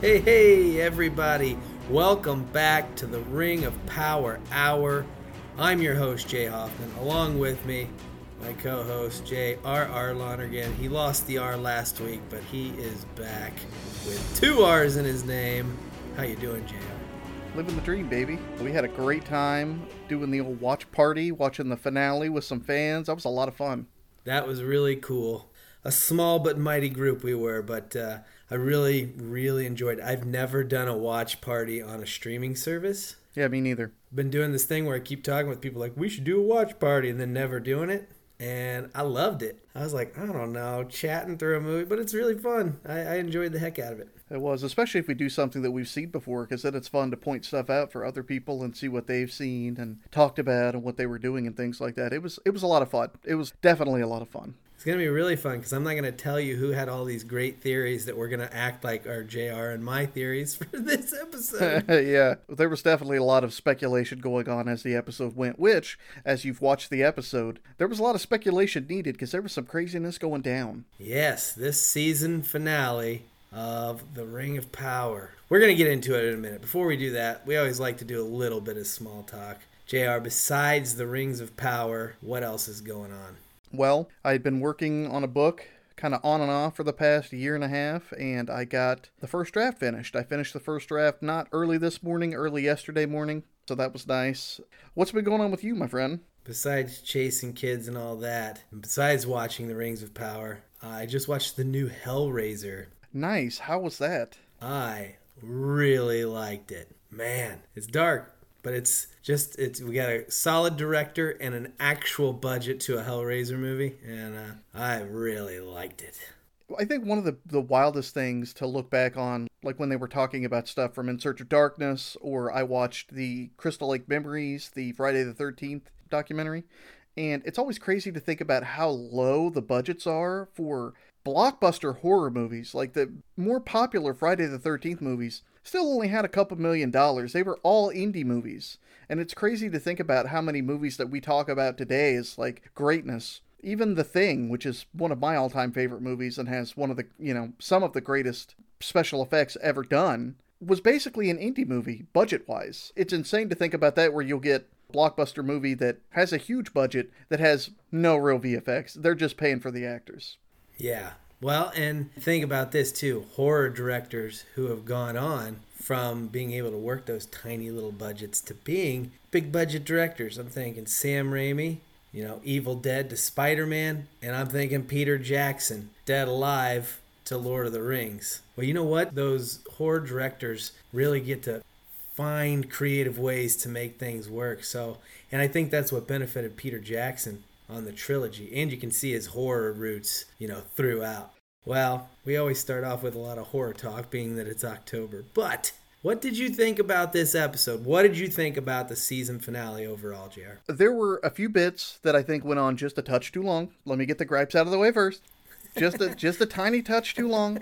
Hey, hey, everybody. Welcome back to the Ring of Power Hour. I'm your host, Jay Hoffman. Along with me, my co host, J.R.R. Lonergan. He lost the R last week, but he is back with two R's in his name. How you doing, J.R.? Living the dream, baby. We had a great time doing the old watch party, watching the finale with some fans. That was a lot of fun. That was really cool. A small but mighty group we were, but uh, I really, really enjoyed it. I've never done a watch party on a streaming service. Yeah, me neither. Been doing this thing where I keep talking with people like, we should do a watch party, and then never doing it. And I loved it. I was like, I don't know, chatting through a movie, but it's really fun. I, I enjoyed the heck out of it. It was, especially if we do something that we've seen before, because then it's fun to point stuff out for other people and see what they've seen and talked about and what they were doing and things like that. It was it was a lot of fun. It was definitely a lot of fun. It's gonna be really fun because I'm not gonna tell you who had all these great theories that we're gonna act like our Jr. and my theories for this episode. yeah, there was definitely a lot of speculation going on as the episode went. Which, as you've watched the episode, there was a lot of speculation needed because there was some craziness going down. yes, this season finale of the Ring of Power. We're gonna get into it in a minute. Before we do that, we always like to do a little bit of small talk. Jr. Besides the Rings of Power, what else is going on? Well, I had been working on a book kind of on and off for the past year and a half, and I got the first draft finished. I finished the first draft not early this morning, early yesterday morning, so that was nice. What's been going on with you, my friend? Besides chasing kids and all that, and besides watching the Rings of Power, I just watched the new Hellraiser. Nice. How was that? I really liked it. Man, it's dark, but it's just it's we got a solid director and an actual budget to a Hellraiser movie, and uh, I really liked it. I think one of the, the wildest things to look back on, like when they were talking about stuff from In Search of Darkness, or I watched the Crystal Lake Memories, the Friday the 13th documentary, and it's always crazy to think about how low the budgets are for blockbuster horror movies. Like the more popular Friday the 13th movies still only had a couple million dollars. They were all indie movies. And it's crazy to think about how many movies that we talk about today is like greatness. Even The Thing, which is one of my all-time favorite movies and has one of the, you know, some of the greatest special effects ever done, was basically an indie movie budget-wise. It's insane to think about that where you'll get blockbuster movie that has a huge budget that has no real VFX. They're just paying for the actors. Yeah. Well, and think about this too horror directors who have gone on from being able to work those tiny little budgets to being big budget directors. I'm thinking Sam Raimi, you know, Evil Dead to Spider Man, and I'm thinking Peter Jackson, Dead Alive to Lord of the Rings. Well, you know what? Those horror directors really get to find creative ways to make things work. So, and I think that's what benefited Peter Jackson on the trilogy. And you can see his horror roots, you know, throughout. Well, we always start off with a lot of horror talk, being that it's October. But what did you think about this episode? What did you think about the season finale overall, JR? There were a few bits that I think went on just a touch too long. Let me get the gripes out of the way first. Just a just a tiny touch too long.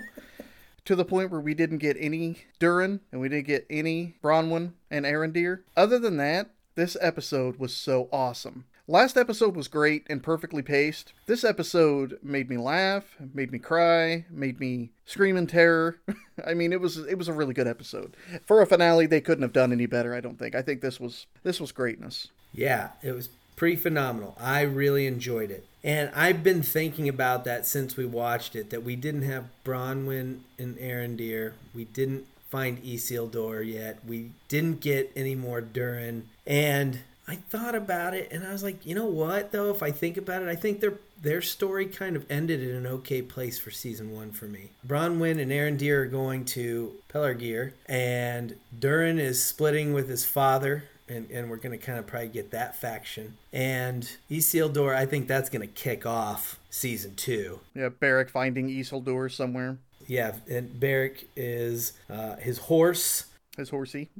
To the point where we didn't get any Durin and we didn't get any Bronwyn and Arondir. Other than that, this episode was so awesome. Last episode was great and perfectly paced. This episode made me laugh, made me cry, made me scream in terror. I mean, it was it was a really good episode. For a finale, they couldn't have done any better, I don't think. I think this was this was greatness. Yeah, it was pretty phenomenal. I really enjoyed it. And I've been thinking about that since we watched it that we didn't have Bronwyn and Arondir. We didn't find Isildur yet. We didn't get any more Durin. And I thought about it and I was like, you know what though, if I think about it, I think their their story kind of ended in an okay place for season one for me. Bronwyn and Arondir are going to Pelargir and Durin is splitting with his father and, and we're going to kind of probably get that faction. And Isildur, I think that's going to kick off season two. Yeah, Berek finding Isildur somewhere. Yeah, and Berek is uh, his horse. His horsey.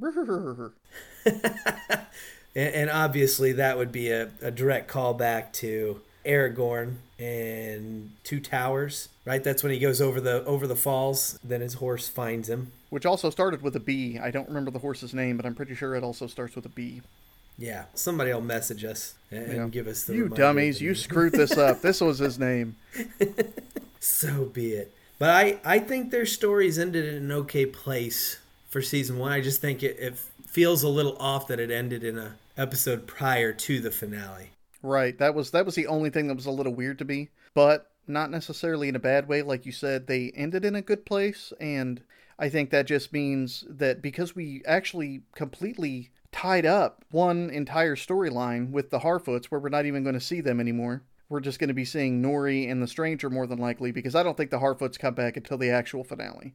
and, and obviously, that would be a, a direct callback to Aragorn and Two Towers, right? That's when he goes over the over the falls. Then his horse finds him. Which also started with a B. I don't remember the horse's name, but I'm pretty sure it also starts with a B. Yeah, somebody will message us and, Yeah. give us the You dummies, you screwed this up. This was his name. So be it. But I, I think their stories ended in an okay place for season one. I just think it, it feels a little off that it ended in a episode prior to the finale. Right. That was that was the only thing that was a little weird to me, but not necessarily in a bad way. Like you said, they ended in a good place, and I think that just means that because we actually completely tied up one entire storyline with the Harfoots, where we're not even going to see them anymore. We're just going to be seeing Nori and the Stranger more than likely, because I don't think the Harfoots come back until the actual finale.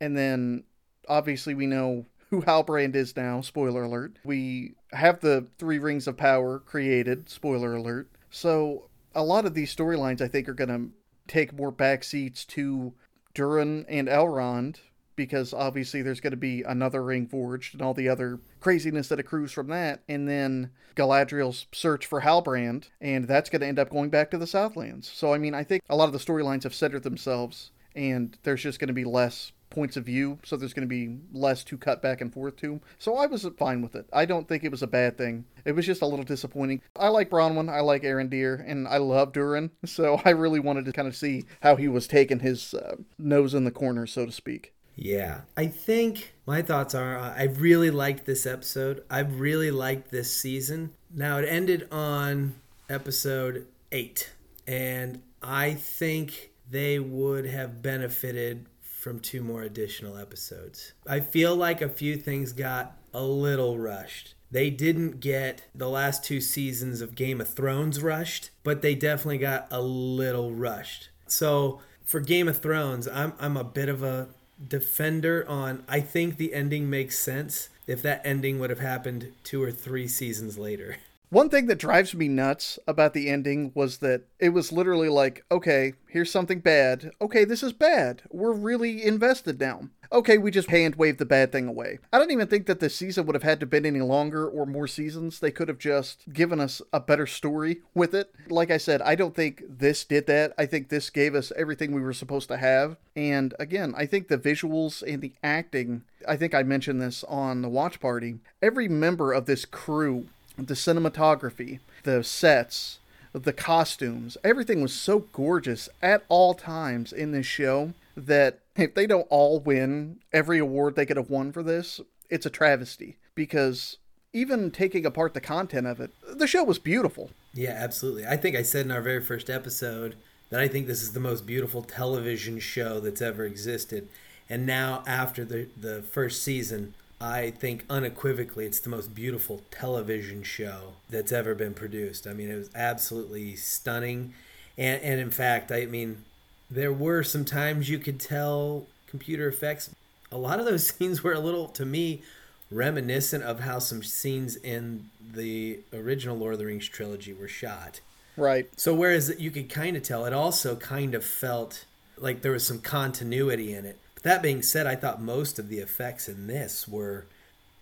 And then obviously we know who Halbrand is now, spoiler alert. We have the three rings of power created, spoiler alert. So a lot of these storylines I think are going to take more back seats to Durin and Elrond because obviously there's going to be another ring forged and all the other craziness that accrues from that and then Galadriel's search for Halbrand and that's going to end up going back to the Southlands. So I mean, I think a lot of the storylines have centered themselves and there's just going to be less points of view, so there's going to be less to cut back and forth to. So I was fine with it. I don't think it was a bad thing. It was just a little disappointing. I like Bronwyn, I like Arondir, and I love Durin, so I really wanted to kind of see how he was taking his uh, nose in the corner, so to speak. Yeah, I think my thoughts are uh, I really liked this episode. I really liked this season. Now it ended on episode eight, and I think they would have benefited from two more additional episodes. I feel like a few things got a little rushed. They didn't get the last two seasons of Game of Thrones rushed, but they definitely got a little rushed. So for Game of Thrones, I'm I'm a bit of a defender on I think the ending makes sense if that ending would have happened two or three seasons later. One thing that drives me nuts about the ending was that it was literally like, okay, here's something bad. Okay, this is bad. We're really invested now. Okay, we just hand wave the bad thing away. I don't even think that the season would have had to been any longer or more seasons. They could have just given us a better story with it. Like I said, I don't think this did that. I think this gave us everything we were supposed to have. And again, I think the visuals and the acting, I think I mentioned this on the watch party. Every member of this crew the cinematography, the sets, the costumes, everything was so gorgeous at all times in this show that if they don't all win every award they could have won for this, it's a travesty because even taking apart the content of it, the show was beautiful. Yeah, absolutely. I think I said in our very first episode that I think this is the most beautiful television show that's ever existed. And now after the the first season, I think unequivocally it's the most beautiful television show that's ever been produced. I mean, it was absolutely stunning. And, and in fact, I mean, there were some times you could tell computer effects. A lot of those scenes were a little, to me, reminiscent of how some scenes in the original Lord of the Rings trilogy were shot. Right. So, whereas you could kind of tell, it also kind of felt like there was some continuity in it. That being said, I thought most of the effects in this were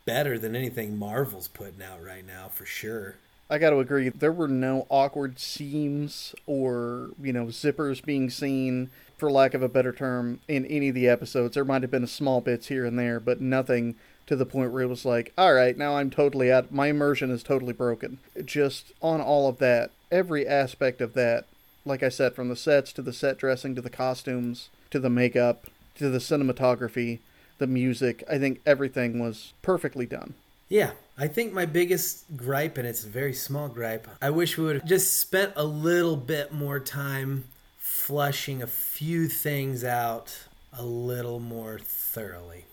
better than anything Marvel's putting out right now, for sure. I got to agree. There were no awkward seams or, you know, zippers being seen, for lack of a better term, in any of the episodes. There might have been small bits here and there, but nothing to the point where it was like, all right, now I'm totally out. My immersion is totally broken. Just on all of that, every aspect of that, like I said, from the sets to the set dressing to the costumes to the makeup, to the cinematography, the music. I think everything was perfectly done. Yeah, I think my biggest gripe, and it's a very small gripe, I wish we would have just spent a little bit more time flushing a few things out a little more thoroughly.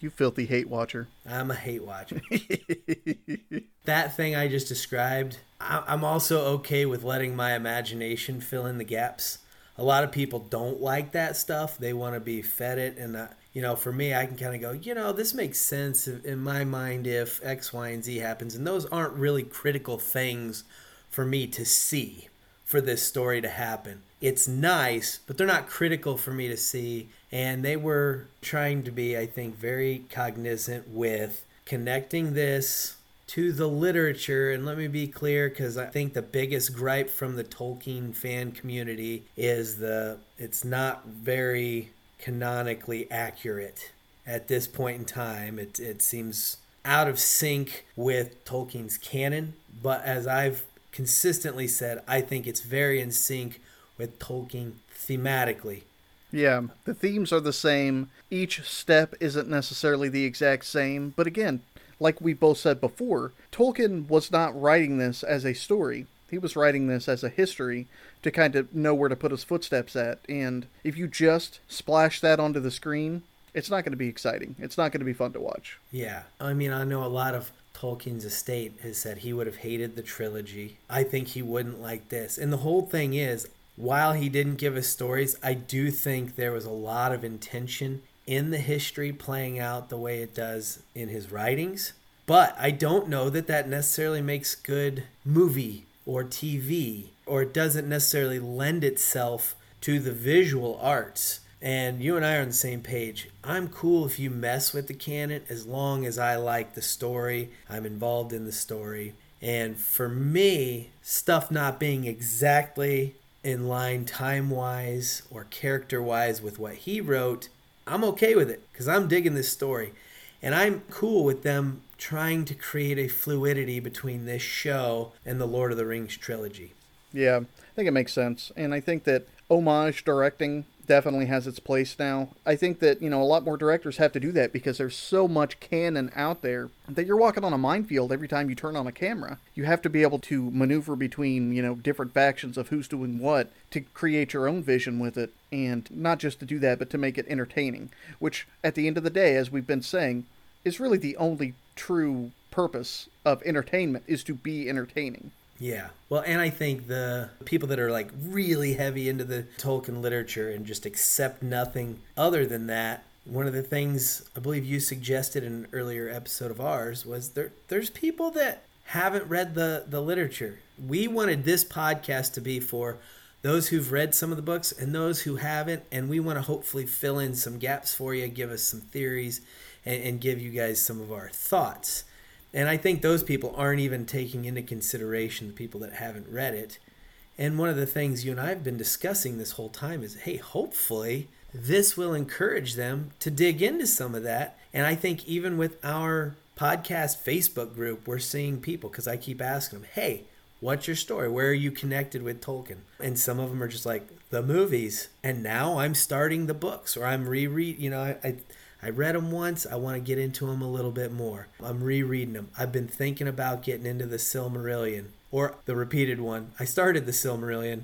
You filthy hate watcher. I'm a hate watcher. that thing I just described, I'm also okay with letting my imagination fill in the gaps a lot of people don't like that stuff. They want to be fed it. And, uh, you know, for me, I can kind of go, you know, this makes sense in my mind if X, Y, and Z happens. And those aren't really critical things for me to see for this story to happen. It's nice, but they're not critical for me to see. And they were trying to be, I think, very cognizant with connecting this to the literature. And let me be clear because I think the biggest gripe from the Tolkien fan community is the it's not very canonically accurate at this point in time. It, it seems out of sync with Tolkien's canon, but as I've consistently said, I think it's very in sync with Tolkien thematically. Yeah, the themes are the same. Each step isn't necessarily the exact same, but again, like we both said before, Tolkien was not writing this as a story. He was writing this as a history to kind of know where to put his footsteps at. And if you just splash that onto the screen, it's not going to be exciting. It's not going to be fun to watch. Yeah. I mean, I know a lot of Tolkien's estate has said he would have hated the trilogy. I think he wouldn't like this. And the whole thing is, while he didn't give us stories, I do think there was a lot of intention in the history playing out the way it does in his writings. But I don't know that that necessarily makes good movie or TV, or it doesn't necessarily lend itself to the visual arts. And you and I are on the same page. I'm cool if you mess with the canon as long as I like the story, I'm involved in the story. And for me, stuff not being exactly in line time wise or character wise with what he wrote, I'm okay with it because I'm digging this story. And I'm cool with them trying to create a fluidity between this show and the Lord of the Rings trilogy. Yeah, I think it makes sense. And I think that homage directing definitely has its place now. I think that, you know, a lot more directors have to do that because there's so much canon out there that you're walking on a minefield every time you turn on a camera. You have to be able to maneuver between, you know, different factions of who's doing what to create your own vision with it and not just to do that but to make it entertaining, which at the end of the day as we've been saying is really the only true purpose of entertainment is to be entertaining. Yeah. Well, and I think the people that are like really heavy into the Tolkien literature and just accept nothing other than that. One of the things I believe you suggested in an earlier episode of ours was there there's people that haven't read the the literature. We wanted this podcast to be for those who've read some of the books and those who haven't, and we want to hopefully fill in some gaps for you, give us some theories, and, and give you guys some of our thoughts. And I think those people aren't even taking into consideration the people that haven't read it. And one of the things you and I have been discussing this whole time is hey, hopefully this will encourage them to dig into some of that. And I think even with our podcast Facebook group, we're seeing people because I keep asking them, hey, what's your story? Where are you connected with Tolkien? And some of them are just like, the movies. And now I'm starting the books or I'm reread, you know, I, I I read them once. I want to get into them a little bit more. I'm rereading them. I've been thinking about getting into the Silmarillion or the repeated one. I started the Silmarillion.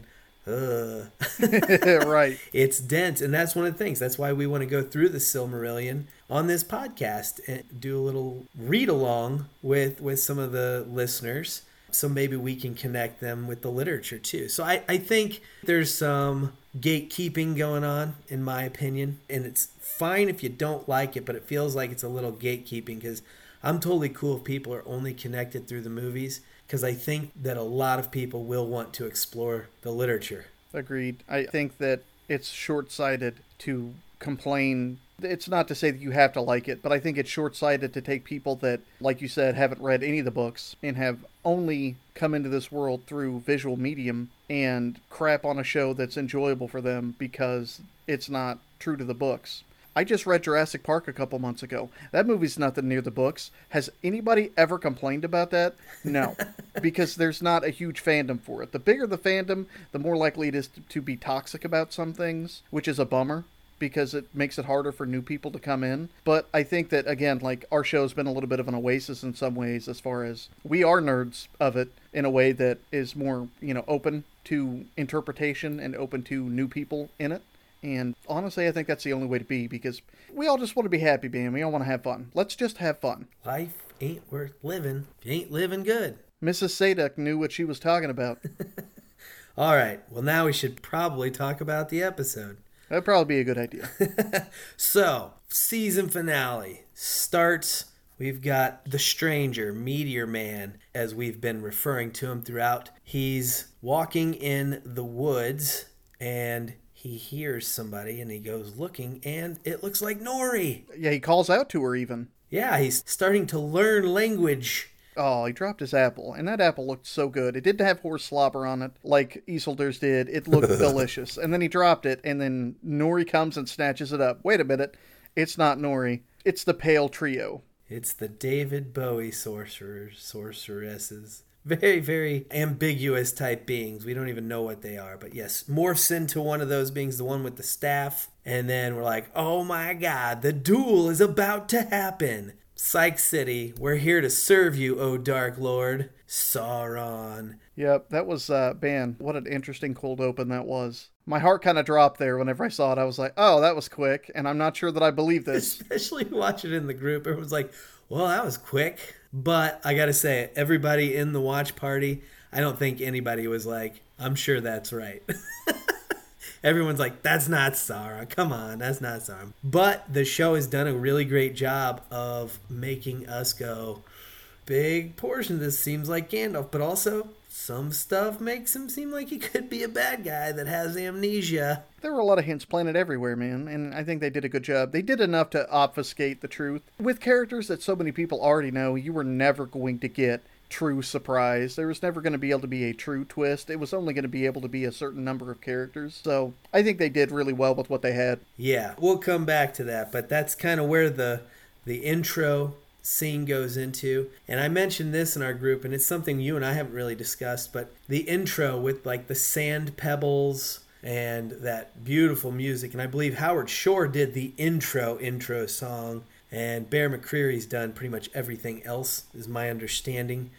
right. It's dense, and that's one of the things. That's why we want to go through the Silmarillion on this podcast and do a little read along with with some of the listeners so maybe we can connect them with the literature too. So I, I think there's some gatekeeping going on, in my opinion. And it's fine if you don't like it, but it feels like it's a little gatekeeping because I'm totally cool if people are only connected through the movies because I think that a lot of people will want to explore the literature. Agreed. I think that it's short sighted to complain it's not to say that you have to like it, but I think it's short sighted to take people that, like you said, haven't read any of the books and have only come into this world through visual medium and crap on a show that's enjoyable for them because it's not true to the books. I just read Jurassic Park a couple months ago. That movie's nothing near the books. Has anybody ever complained about that? No, because there's not a huge fandom for it. The bigger the fandom, the more likely it is to be toxic about some things, which is a bummer because it makes it harder for new people to come in. But I think that again, like our show's been a little bit of an oasis in some ways as far as we are nerds of it in a way that is more, you know, open to interpretation and open to new people in it. And honestly, I think that's the only way to be because we all just want to be happy, man. We all want to have fun. Let's just have fun. Life ain't worth living if you ain't living good. Mrs. Sadek knew what she was talking about. all right. Well, now we should probably talk about the episode. That'd probably be a good idea. so, season finale starts. We've got the stranger, Meteor Man, as we've been referring to him throughout. He's walking in the woods and he hears somebody and he goes looking and it looks like Nori. Yeah, he calls out to her even. Yeah, he's starting to learn language Oh, he dropped his apple, and that apple looked so good. It didn't have horse slobber on it like Isildur's did. It looked delicious. And then he dropped it, and then Nori comes and snatches it up. Wait a minute. It's not Nori. It's the Pale Trio. It's the David Bowie sorcerers, sorceresses. very, very ambiguous type beings. We don't even know what they are. But yes, morphs into one of those beings, the one with the staff. And then we're like, oh my god, the duel is about to happen. Psych City, we're here to serve you, O Dark Lord. Sauron. Yep, that was, uh, man, what an interesting cold open that was. My heart kind of dropped there whenever I saw it. I was like, oh, that was quick. And I'm not sure that I believe this. Especially watching it in the group. it was like, well, that was quick. But I got to say, everybody in the watch party, I don't think anybody was like, I'm sure that's right. Everyone's like, that's not Sauron. Come on, that's not Sauron. But the show has done a really great job of making us go, big portion of this seems like Gandalf, but also some stuff makes him seem like he could be a bad guy that has amnesia. There were a lot of hints planted everywhere, man, and I think they did a good job. They did enough to obfuscate the truth. With characters that so many people already know, you were never going to get true surprise. There was never going to be able to be a true twist. It was only going to be able to be a certain number of characters. So I think they did really well with what they had. Yeah, we'll come back to that, but that's kind of where the the intro scene goes into. And I mentioned this in our group, and it's something you and I haven't really discussed, but the intro with like the sand pebbles and that beautiful music. And I believe Howard Shore did the intro intro song, and Bear McCreary's done pretty much everything else, is my understanding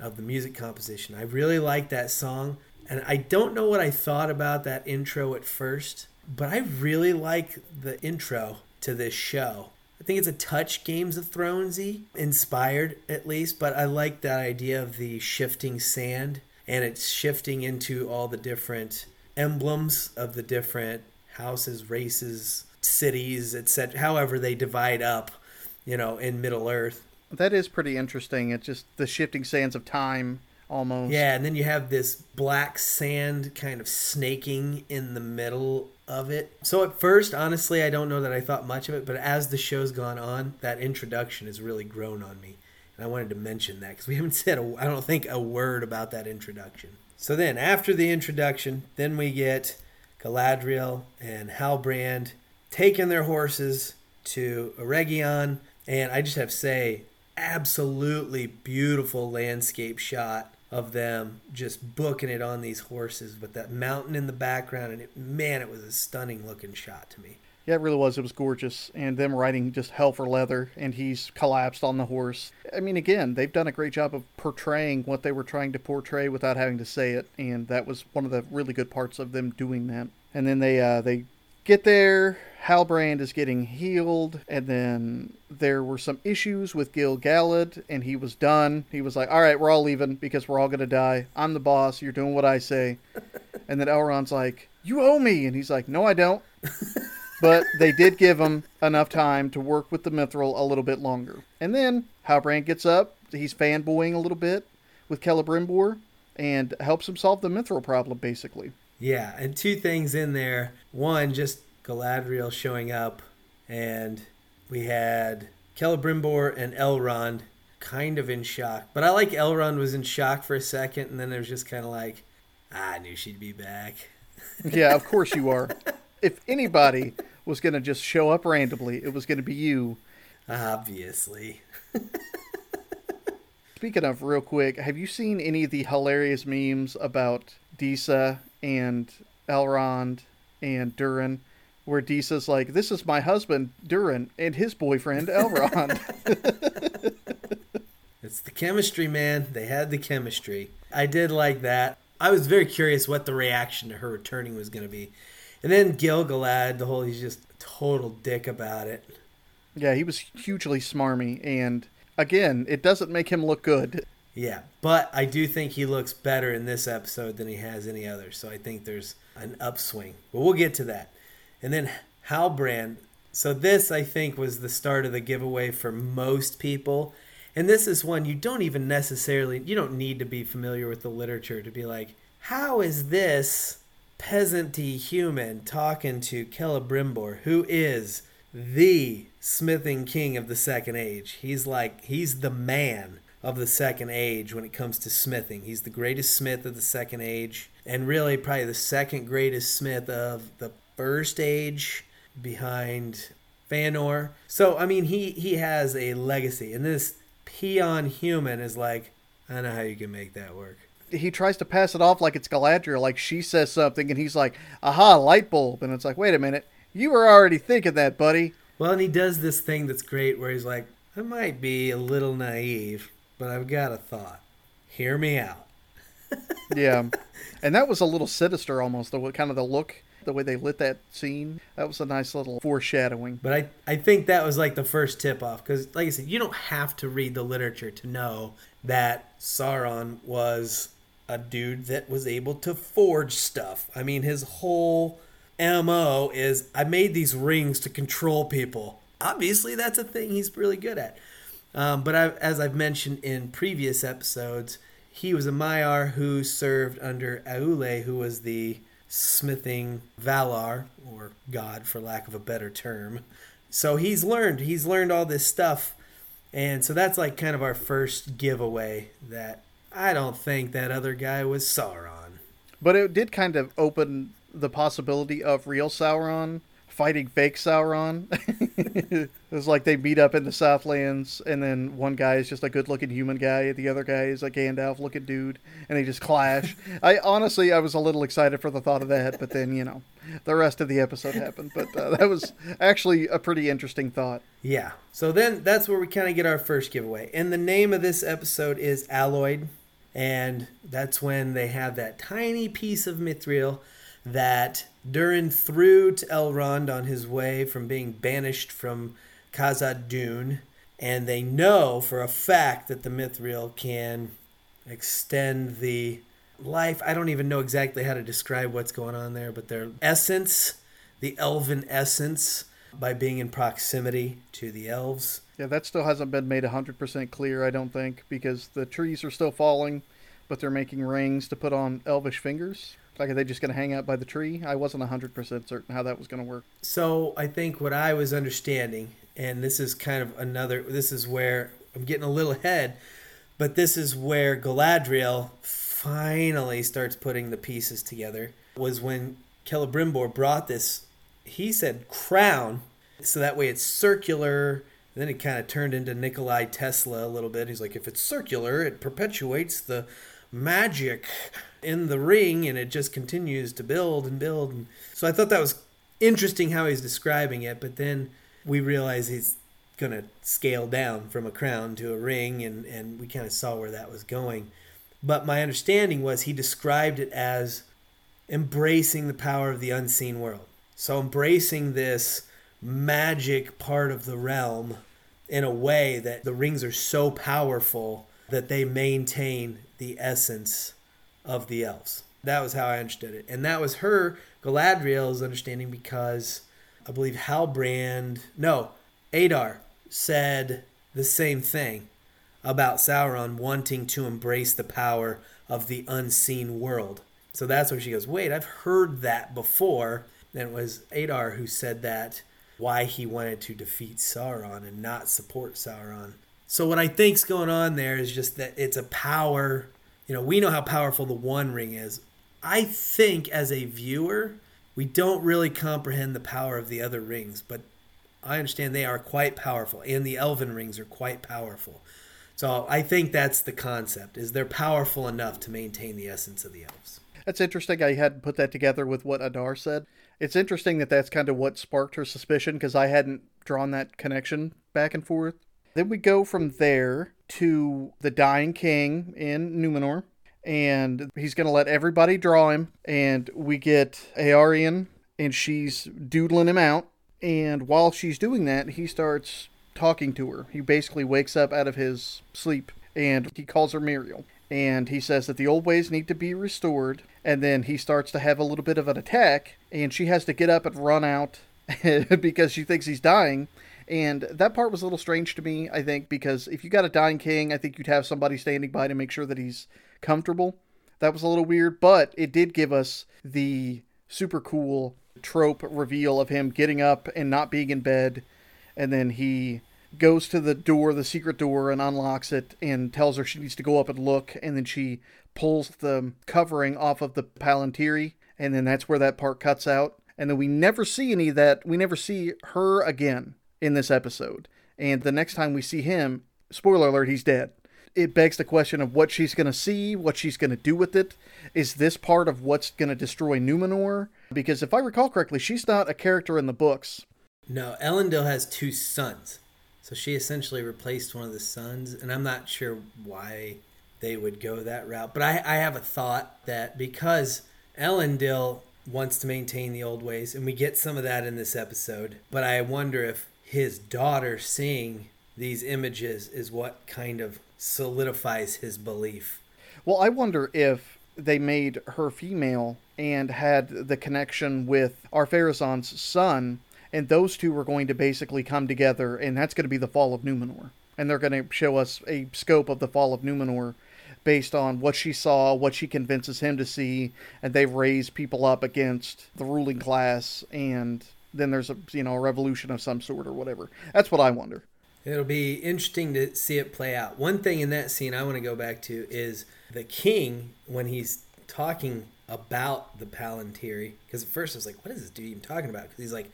of the music composition. I really like that song, and I don't know what I thought about that intro at first, but I really like the intro to this show. I think it's a touch Games of Thronesy inspired at least, but I like that idea of the shifting sand and it's shifting into all the different emblems of the different houses, races, cities, etc. However they divide up, you know, in Middle Earth. That is pretty interesting. It's just the shifting sands of time almost. Yeah, and then you have this black sand kind of snaking in the middle of it. So at first, honestly, I don't know that I thought much of it, but as the show's gone on, that introduction has really grown on me. And I wanted to mention that because we haven't said, a, I don't think, a word about that introduction. So then, after the introduction, then we get Galadriel and Halbrand taking their horses to Eregion. And I just have to say, absolutely beautiful landscape shot of them just booking it on these horses with that mountain in the background and it, man it was a stunning looking shot to me. Yeah it really was. It was gorgeous and them riding just hell for leather and he's collapsed on the horse. I mean again they've done a great job of portraying what they were trying to portray without having to say it and that was one of the really good parts of them doing that. And then they uh, they get there Halbrand is getting healed, and then there were some issues with Gil Galad, and he was done. He was like, "All right, we're all leaving because we're all gonna die. I'm the boss. You're doing what I say." and then Elrond's like, "You owe me," and he's like, "No, I don't." but they did give him enough time to work with the Mithril a little bit longer. And then Halbrand gets up. He's fanboying a little bit with Celebrimbor and helps him solve the Mithril problem, basically. Yeah, and two things in there. One, just Galadriel showing up, and we had Celebrimbor and Elrond kind of in shock. But I like Elrond was in shock for a second, and then it was just kind of like, I knew she'd be back. yeah, of course you are. if anybody was going to just show up randomly, it was going to be you. Obviously. Speaking of, real quick, have you seen any of the hilarious memes about Disa and Elrond and Durin? where Disa's like, "This is my husband Durin and his boyfriend Elrond." it's the chemistry, man. They had the chemistry. I did like that. I was very curious what the reaction to her returning was going to be, and then Gil-galad, the whole he's just total dick about it. Yeah, he was hugely smarmy, and again, it doesn't make him look good. Yeah, but I do think he looks better in this episode than he has any other. So I think there's an upswing. But we'll get to that. And then Halbrand. So this, I think, was the start of the giveaway for most people. And this is one you don't even necessarily, you don't need to be familiar with the literature to be like, how is this peasanty human talking to Celebrimbor, who is the smithing king of the second age? He's like, he's the man of the second age when it comes to smithing. He's the greatest smith of the second age, and really probably the second greatest smith of the first age behind Fëanor. So I mean he he has a legacy and this peon human is like, I don't know how you can make that work. He tries to pass it off like it's Galadriel, like she says something, and he's like, "Aha, light bulb!" And it's like, "Wait a minute, you were already thinking that, buddy." Well, and he does this thing that's great, where he's like, "I might be a little naive, but I've got a thought. Hear me out." yeah, and that was a little sinister, almost the kind of the look the way they lit that scene. That was a nice little foreshadowing. But I, I think that was like the first tip off because, like I said, you don't have to read the literature to know that Sauron was a dude that was able to forge stuff. I mean, his whole MO is I made these rings to control people. Obviously, that's a thing he's really good at. Um, but I, as I've mentioned in previous episodes, he was a Maiar who served under Aule, who was the smithing Valar, or God for lack of a better term. So he's learned, he's learned all this stuff. And so that's like kind of our first giveaway that I don't think that other guy was Sauron. But it did kind of open the possibility of real Sauron fighting fake Sauron. it was like they meet up in the Southlands, and then one guy is just a good-looking human guy, the other guy is a Gandalf-looking dude, and they just clash. I honestly, I was a little excited for the thought of that, but then you know, the rest of the episode happened. But uh, that was actually a pretty interesting thought. Yeah. So then that's where we kind of get our first giveaway, and the name of this episode is Alloyed, and that's when they have that tiny piece of mithril that Durin threw to Elrond on his way from being banished from Khazad Dûm, and they know for a fact that the Mithril can extend the life. I don't even know exactly how to describe what's going on there, but their essence, the elven essence, by being in proximity to the elves. Yeah, that still hasn't been made 100% clear, I don't think, because the trees are still falling, but they're making rings to put on elvish fingers. Like, are they just going to hang out by the tree? I wasn't 100% certain how that was going to work. So, I think what I was understanding, and this is kind of another, this is where I'm getting a little ahead, but this is where Galadriel finally starts putting the pieces together, was when Celebrimbor brought this, he said crown, so that way it's circular. Then it kind of turned into Nikolai Tesla a little bit. He's like, if it's circular, it perpetuates the magic in the ring and it just continues to build and build. And so I thought that was interesting how he's describing it, but then we realize he's going to scale down from a crown to a ring, and, and we kind of saw where that was going. But my understanding was he described it as embracing the power of the unseen world. So embracing this magic part of the realm in a way that the rings are so powerful that they maintain the essence of the elves. That was how I understood it. And that was her, Galadriel's understanding because I believe Halbrand, no, Adar said the same thing about Sauron wanting to embrace the power of the unseen world. So that's where she goes, wait, I've heard that before. And it was Adar who said that, why he wanted to defeat Sauron and not support Sauron. So what I think's going on there is just that it's a power you know, we know how powerful the One Ring is. I think as a viewer, we don't really comprehend the power of the other rings, but I understand they are quite powerful, and the Elven rings are quite powerful. So I think that's the concept: is they're powerful enough to maintain the essence of the elves. That's interesting. I hadn't put that together with what Adar said. It's interesting that that's kind of what sparked her suspicion because I hadn't drawn that connection back and forth. Then we go from there to the Dying King in Numenor, and he's going to let everybody draw him. And we get Eärien, and she's doodling him out. And while she's doing that, he starts talking to her. He basically wakes up out of his sleep and he calls her Míriel. And he says that the old ways need to be restored. And then he starts to have a little bit of an attack, and she has to get up and run out because she thinks he's dying. And that part was a little strange to me, I think, because if you got a dying king, I think you'd have somebody standing by to make sure that he's comfortable. That was a little weird, but it did give us the super cool trope reveal of him getting up and not being in bed. And then he goes to the door, the secret door, and unlocks it and tells her she needs to go up and look. And then she pulls the covering off of the Palantiri. And then that's where that part cuts out. And then we never see any of that. We never see her again in this episode. And the next time we see him, spoiler alert, he's dead. it begs the question of what she's going to see, what she's going to do with it. Is this part of what's going to destroy Numenor? Because if I recall correctly, she's not a character in the books. No, Elendil has two sons. So she essentially replaced one of the sons, and I'm not sure why they would go that route. But I, I have a thought that because Elendil wants to maintain the old ways, and we get some of that in this episode, but I wonder if his daughter seeing these images is what kind of solidifies his belief. Well, I wonder if they made her female and had the connection with Ar-Pharazôn's son, and those two were going to basically come together, and that's going to be the fall of Numenor. And they're going to show us a scope of the fall of Numenor based on what she saw, what she convinces him to see, and they've raised people up against the ruling class, and then there's a you know a revolution of some sort or whatever. That's what I wonder. It'll be interesting to see it play out. One thing in that scene I want to go back to is the king when he's talking about the Palantiri. Because at first I was like, what is this dude even talking about? Because he's like,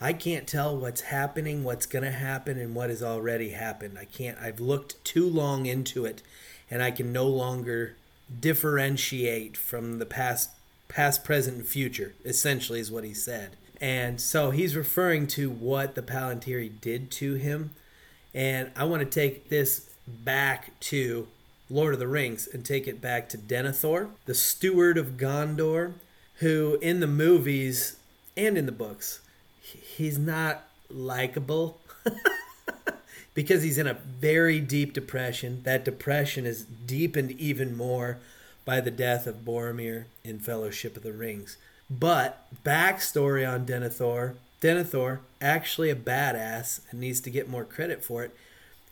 I can't tell what's happening, what's going to happen, and what has already happened. I can't, I've looked too long into it, and I can no longer differentiate from the past, past, present, and future, essentially, is what he said. And so he's referring to what the Palantiri did to him and I want to take this back to Lord of the Rings and take it back to Denethor, the steward of Gondor, who in the movies and in the books, he's not likable because he's in a very deep depression. That depression is deepened even more by the death of Boromir in Fellowship of the Rings. But backstory on Denethor Denethor, actually a badass and needs to get more credit for it.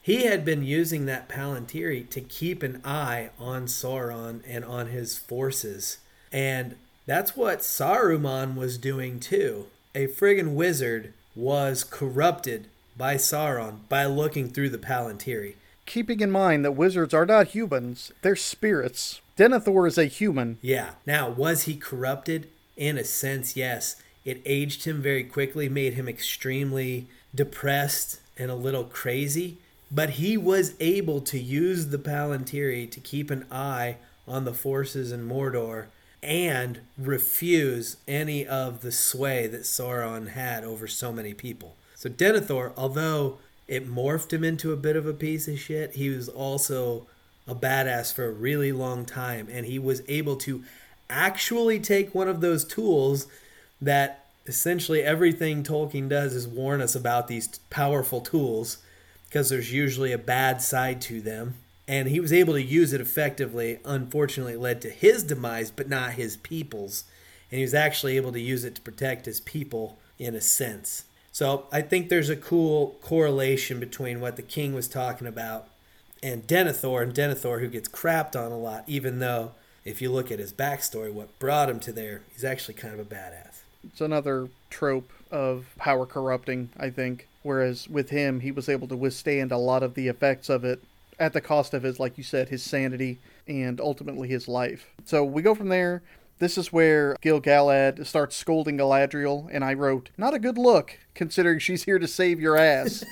He had been using that Palantiri to keep an eye on Sauron and on his forces. And that's what Saruman was doing too. A friggin' wizard was corrupted by Sauron by looking through the Palantiri. Keeping in mind that wizards are not humans, they're spirits. Denethor is a human. Yeah. Now, was he corrupted? In a sense, yes. It aged him very quickly, made him extremely depressed and a little crazy. But he was able to use the Palantiri to keep an eye on the forces in Mordor and refuse any of the sway that Sauron had over so many people. So Denethor, although it morphed him into a bit of a piece of shit, he was also a badass for a really long time and he was able to actually take one of those tools that essentially everything Tolkien does is warn us about these powerful tools because there's usually a bad side to them. And he was able to use it effectively. Unfortunately, led to his demise, but not his people's. And he was actually able to use it to protect his people in a sense. So I think there's a cool correlation between what the king was talking about and Denethor, and Denethor, who gets crapped on a lot, even though if you look at his backstory, what brought him to there, he's actually kind of a badass. It's another trope of power corrupting, I think. Whereas with him, he was able to withstand a lot of the effects of it at the cost of his, like you said, his sanity and ultimately his life. So we go from there. This is where Gil-galad starts scolding Galadriel, and I wrote, Not a good look, considering she's here to save your ass.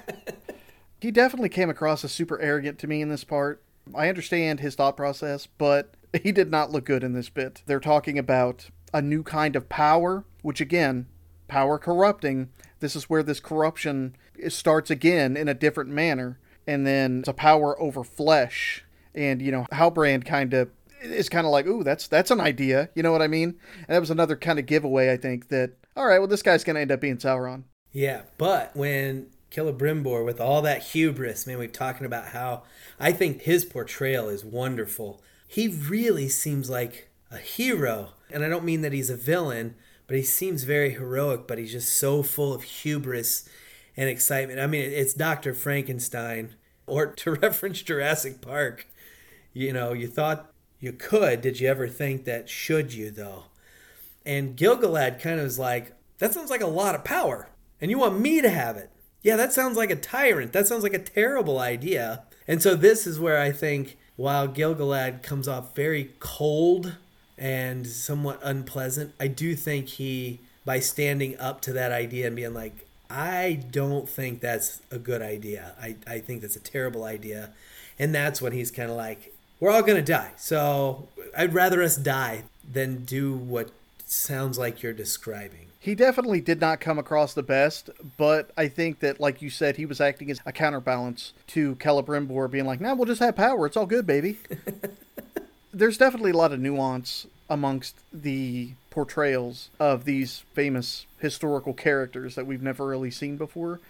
he definitely came across as super arrogant to me in this part. I understand his thought process, but he did not look good in this bit. They're talking about a new kind of power, which again, power corrupting. This is where this corruption starts again in a different manner. And then it's a power over flesh. And, you know, Halbrand kind of is kind of like, ooh, that's that's an idea. You know what I mean? And that was another kind of giveaway, I think, that, all right, well, this guy's going to end up being Sauron. Yeah, but when Celebrimbor, with all that hubris, man, we've talking about how I think his portrayal is wonderful. He really seems like a hero. And I don't mean that he's a villain, but he seems very heroic, but he's just so full of hubris and excitement. I mean, it's Dr. Frankenstein, or to reference Jurassic Park, you know, you thought you could. Did you ever think that should you, though? And Gil-galad kind of was like, that sounds like a lot of power, and you want me to have it. Yeah, that sounds like a tyrant. That sounds like a terrible idea. And so this is where I think while Gil-galad comes off very cold and somewhat unpleasant. I do think he, by standing up to that idea and being like, I don't think that's a good idea. I, I think that's a terrible idea. And that's when he's kind of like, we're all going to die. So I'd rather us die than do what sounds like you're describing. He definitely did not come across the best, but I think that, like you said, he was acting as a counterbalance to Celebrimbor being like, nah, we'll just have power. It's all good, baby. There's definitely a lot of nuance amongst the portrayals of these famous historical characters that we've never really seen before.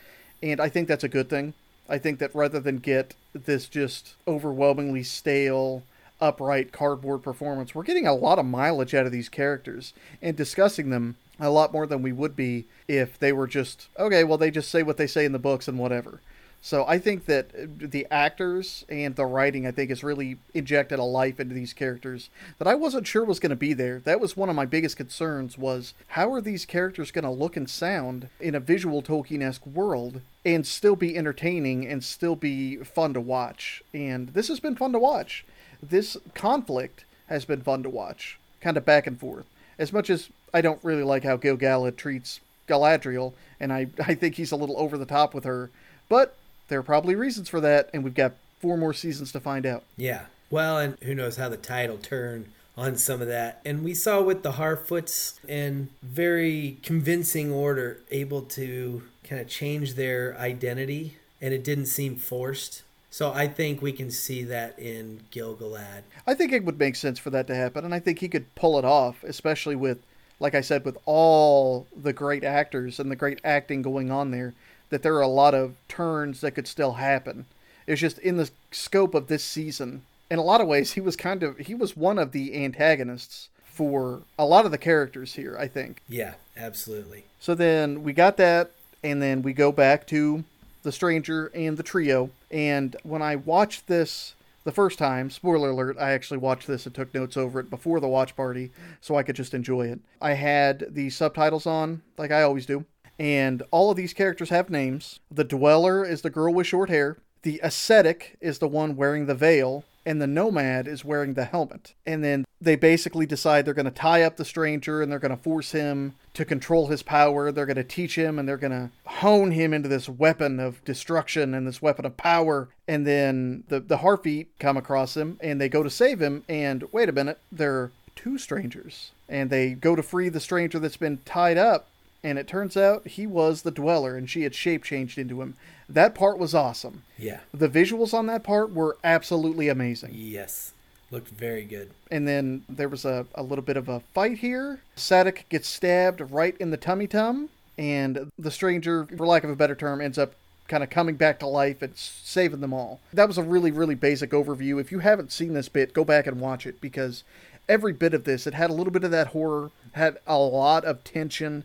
And I think that's a good thing. I think that rather than get this just overwhelmingly stale, upright cardboard performance, we're getting a lot of mileage out of these characters and discussing them a lot more than we would be if they were just okay well they just say what they say in the books and whatever. So i think that the actors and the writing i think has really injected a life into these characters that i wasn't sure was going to be there. That was one of my biggest concerns was how are these characters going to look and sound in a visual tolkien-esque world and still be entertaining and still be fun to watch? And this has been fun to watch this conflict has been fun to watch kind of back and forth as much as I don't really like how Gil Galad treats Galadriel, and I, I think he's a little over the top with her. But there are probably reasons for that, and we've got four more seasons to find out. Yeah. Well, and who knows how the tide will turn on some of that. And we saw with the Harfoots in very convincing order able to kind of change their identity, and it didn't seem forced. So I think we can see that in Gil-galad. I think it would make sense for that to happen, and I think he could pull it off, especially with like I said, with all the great actors and the great acting going on there, that there are a lot of turns that could still happen. It's just in the scope of this season. In a lot of ways, he was kind of he was one of the antagonists for a lot of the characters here. I think. Yeah, absolutely. So then we got that, and then we go back to the stranger and the trio. And when I watched this the first time, spoiler alert, I actually watched this and took notes over it before the watch party so I could just enjoy it. I had the subtitles on, like I always do, and all of these characters have names. The Dweller is the girl with short hair, the Ascetic is the one wearing the veil, and the nomad is wearing the helmet. And then they basically decide they're going to tie up the stranger and they're going to force him to control his power. They're going to teach him and they're going to hone him into this weapon of destruction and this weapon of power. And then the, the Harfeet come across him and they go to save him. And wait a minute, they're two strangers. And they go to free the stranger that's been tied up. And it turns out he was the dweller and she had shape changed into him. That part was awesome. Yeah. The visuals on that part were absolutely amazing. Yes. Looked very good. And then there was a, a little bit of a fight here. Sadoc gets stabbed right in the tummy tum, and the stranger, for lack of a better term, ends up kind of coming back to life and saving them all. That was a really, really basic overview. If you haven't seen this bit, go back and watch it because every bit of this, it had a little bit of that horror, had a lot of tension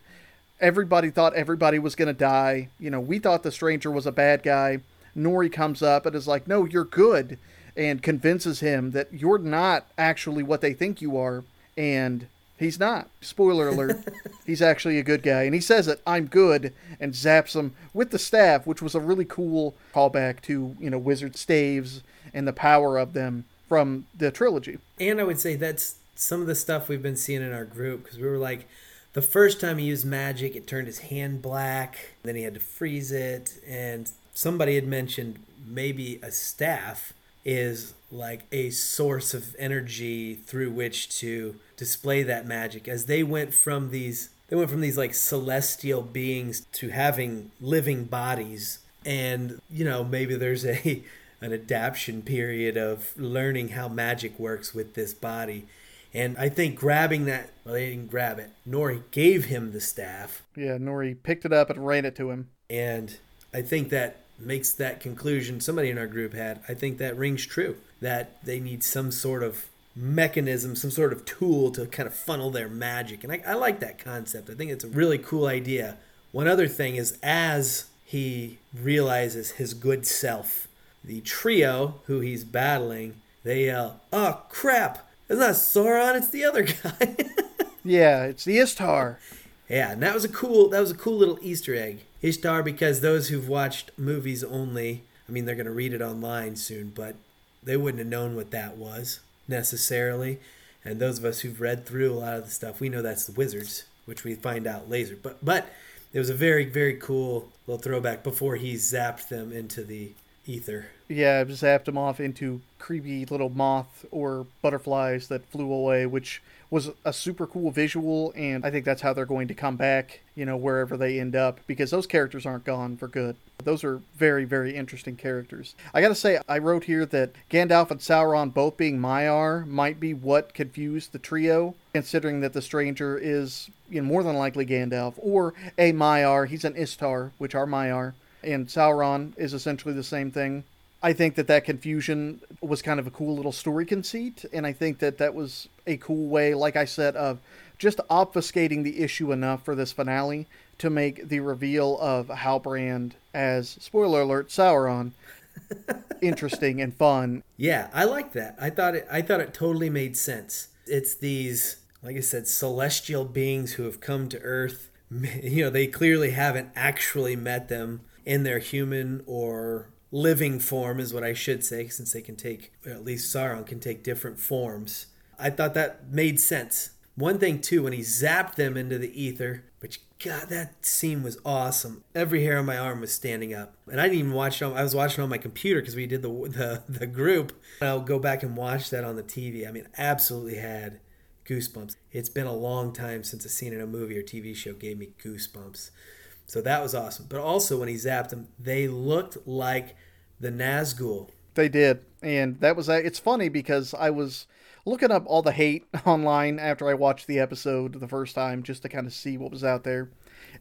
everybody thought everybody was going to die. You know, we thought the stranger was a bad guy. Nori comes up and is like, "No, you're good," and convinces him that you're not actually what they think you are, and he's not. Spoiler alert: he's actually a good guy, and he says it, "I'm good," and zaps him with the staff, which was a really cool callback to you know wizard staves and the power of them from the trilogy. And I would say that's some of the stuff we've been seeing in our group because we were like the first time he used magic, it turned his hand black. Then he had to freeze it. And somebody had mentioned maybe a staff is like a source of energy through which to display that magic. As they went from these, they went from these like celestial beings to having living bodies. And, you know, maybe there's a an adaptation period of learning how magic works with this body and I think grabbing that, well, they didn't grab it. Nori gave him the staff. Yeah, Nori picked it up and ran it to him. And I think that makes that conclusion somebody in our group had. I think that rings true that they need some sort of mechanism, some sort of tool to kind of funnel their magic. And I, I like that concept. I think it's a really cool idea. One other thing is as he realizes his good self, the trio who he's battling, they yell, Oh crap! It's not Sauron, it's the other guy. yeah, it's the Istar. Yeah, and that was a cool that was a cool little Easter egg. Istar because those who've watched movies only, I mean they're gonna read it online soon, but they wouldn't have known what that was necessarily. And those of us who've read through a lot of the stuff, we know that's the wizards, which we find out later. But but It was a very, very cool little throwback before he zapped them into the ether. Yeah, zapped them off into creepy little moth or butterflies that flew away, which was a super cool visual, and I think that's how they're going to come back, you know, wherever they end up, because those characters aren't gone for good. Those are very, very interesting characters. I gotta say, I wrote here that Gandalf and Sauron both being Maiar might be what confused the trio, considering that the stranger is, you know, more than likely Gandalf, or a Maiar, he's an Istar, which are Maiar, and Sauron is essentially the same thing. I think that that confusion was kind of a cool little story conceit, and I think that that was a cool way, like I said, of just obfuscating the issue enough for this finale to make the reveal of Halbrand as spoiler alert Sauron interesting and fun. Yeah, I like that. I thought it. I thought it totally made sense. It's these, like I said, celestial beings who have come to Earth. You know, they clearly haven't actually met them in their human or living form is what I should say, since they can take, at least Sauron can take different forms. I thought that made sense. One thing too, when he zapped them into the ether, which God, that scene was awesome. Every hair on my arm was standing up, and I didn't even watch it. On, I was watching on my computer because we did the, the the group. I'll go back and watch that on the TV. I mean, absolutely had goosebumps. It's been a long time since a scene in a movie or TV show gave me goosebumps. So that was awesome. But also when he zapped them, they looked like the Nazgul. They did, and that was uh, it's funny because I was looking up all the hate online after I watched the episode the first time just to kind of see what was out there.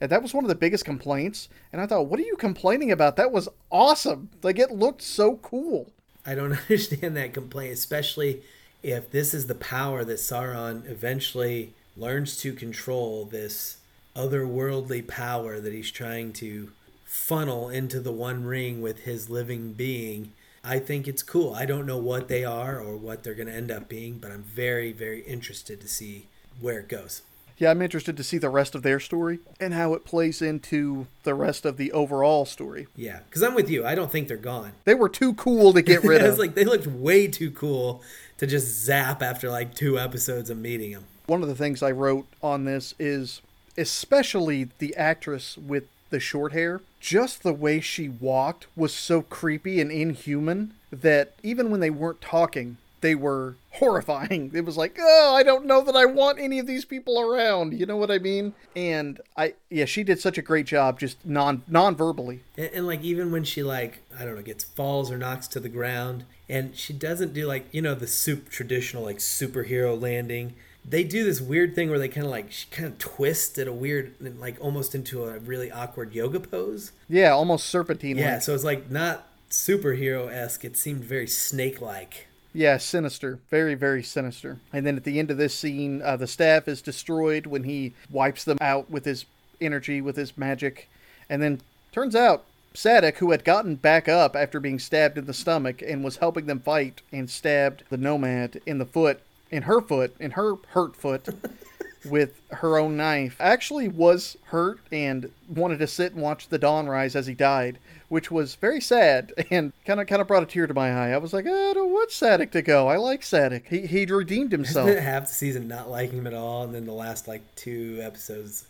And that was one of the biggest complaints. And I thought, what are you complaining about? That was awesome. Like it looked so cool. I don't understand that complaint, especially if this is the power that Sauron eventually learns to control this otherworldly power that he's trying to funnel into the one ring with his living being. I think it's cool. I don't know what they are or what they're going to end up being, but I'm very, very interested to see where it goes. Yeah, I'm interested to see the rest of their story and how it plays into the rest of the overall story. Yeah, because I'm with you. I don't think they're gone. They were too cool to get rid of. like they looked way too cool to just zap after like two episodes of meeting them. One of the things I wrote on this is especially the actress with the short hair. Just the way she walked was so creepy and inhuman that even when they weren't talking, they were horrifying. It was like, oh, I don't know that I want any of these people around. You know what I mean? And I, yeah, she did such a great job, just non non-verbally. And, and like even when she like I don't know gets falls or knocks to the ground, and she doesn't do like you know the soup traditional like superhero landing they do this weird thing where they kind of like she kind of twist at a weird like almost into a really awkward yoga pose. Yeah almost serpentine yeah so it's like not superhero-esque. It seemed very snake-like. Yeah sinister. Very very sinister. And then at the end of this scene uh, the staff is destroyed when he wipes them out with his energy with his magic. And then turns out Sadoc, who had gotten back up after being stabbed in the stomach and was helping them fight and stabbed the nomad in the foot, in her foot, in her hurt foot, with her own knife, actually was hurt and wanted to sit and watch the dawn rise as he died, which was very sad and kind of kind of brought a tear to my eye. I was like, I don't want Sadoc to go. I like Sadoc. He he'd redeemed himself. Half the season not liking him at all, and then the last like two episodes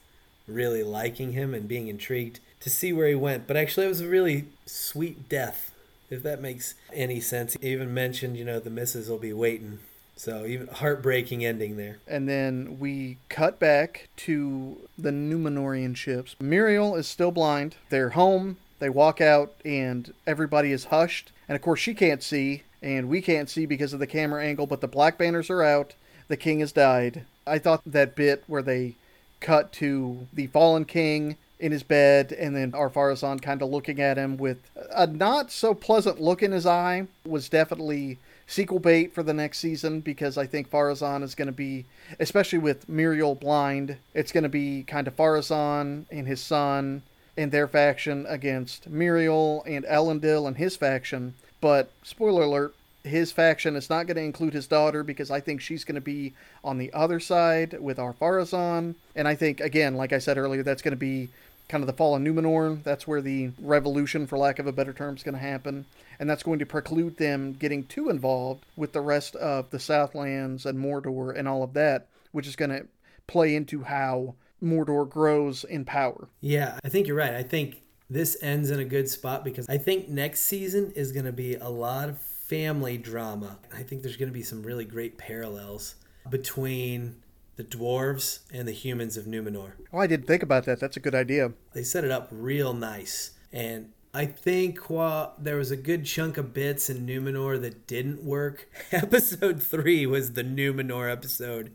really liking him and being intrigued to see where he went. But actually, it was a really sweet death, if that makes any sense. He even mentioned, you know, the missus will be waiting so even heartbreaking ending there. And then we cut back to the Numenorian ships. Míriel is still blind. They're home. They walk out and everybody is hushed. And of course she can't see and we can't see because of the camera angle, but the black banners are out. The king has died. I thought that bit where they cut to the fallen king in his bed and then Ar-Pharazôn kind of looking at him with a not so pleasant look in his eye was definitely sequel bait for the next season because I think Pharazôn is going to be, especially with Míriel blind, it's going to be kind of Pharazôn and his son and their faction against Míriel and Elendil and his faction. But spoiler alert, his faction is not going to include his daughter because I think she's going to be on the other side with Ar-Pharazôn. And I think, again, like I said earlier, that's going to be kind of the fall of Numenor. That's where the revolution, for lack of a better term, is going to happen and that's going to preclude them getting too involved with the rest of the Southlands and Mordor and all of that, which is going to play into how Mordor grows in power. Yeah, I think you're right. I think this ends in a good spot because I think next season is going to be a lot of family drama. I think there's going to be some really great parallels between the dwarves and the humans of Numenor. Oh, I didn't think about that. That's a good idea. They set it up real nice. And I think while there was a good chunk of bits in Numenor that didn't work, episode three was the Numenor episode.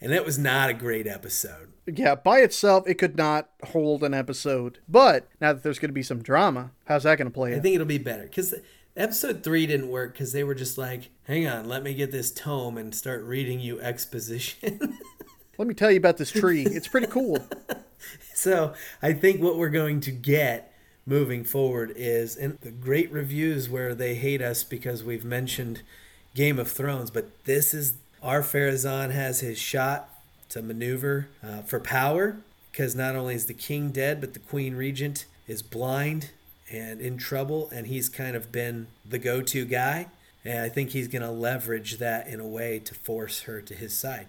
And it was not a great episode. Yeah, by itself, it could not hold an episode. But now that there's going to be some drama, how's that going to play out? I out? think it'll be better because episode three didn't work because they were just like, "Hang on, let me get this tome and start reading you exposition." Let me tell you about this tree. It's pretty cool. so I think what we're going to get moving forward is and the great reviews where they hate us because we've mentioned Game of Thrones, but this is Ar-Pharazôn has his shot to maneuver uh, for power because not only is the king dead, but the queen regent is blind and in trouble, and he's kind of been the go-to guy. And I think he's going to leverage that in a way to force her to his side.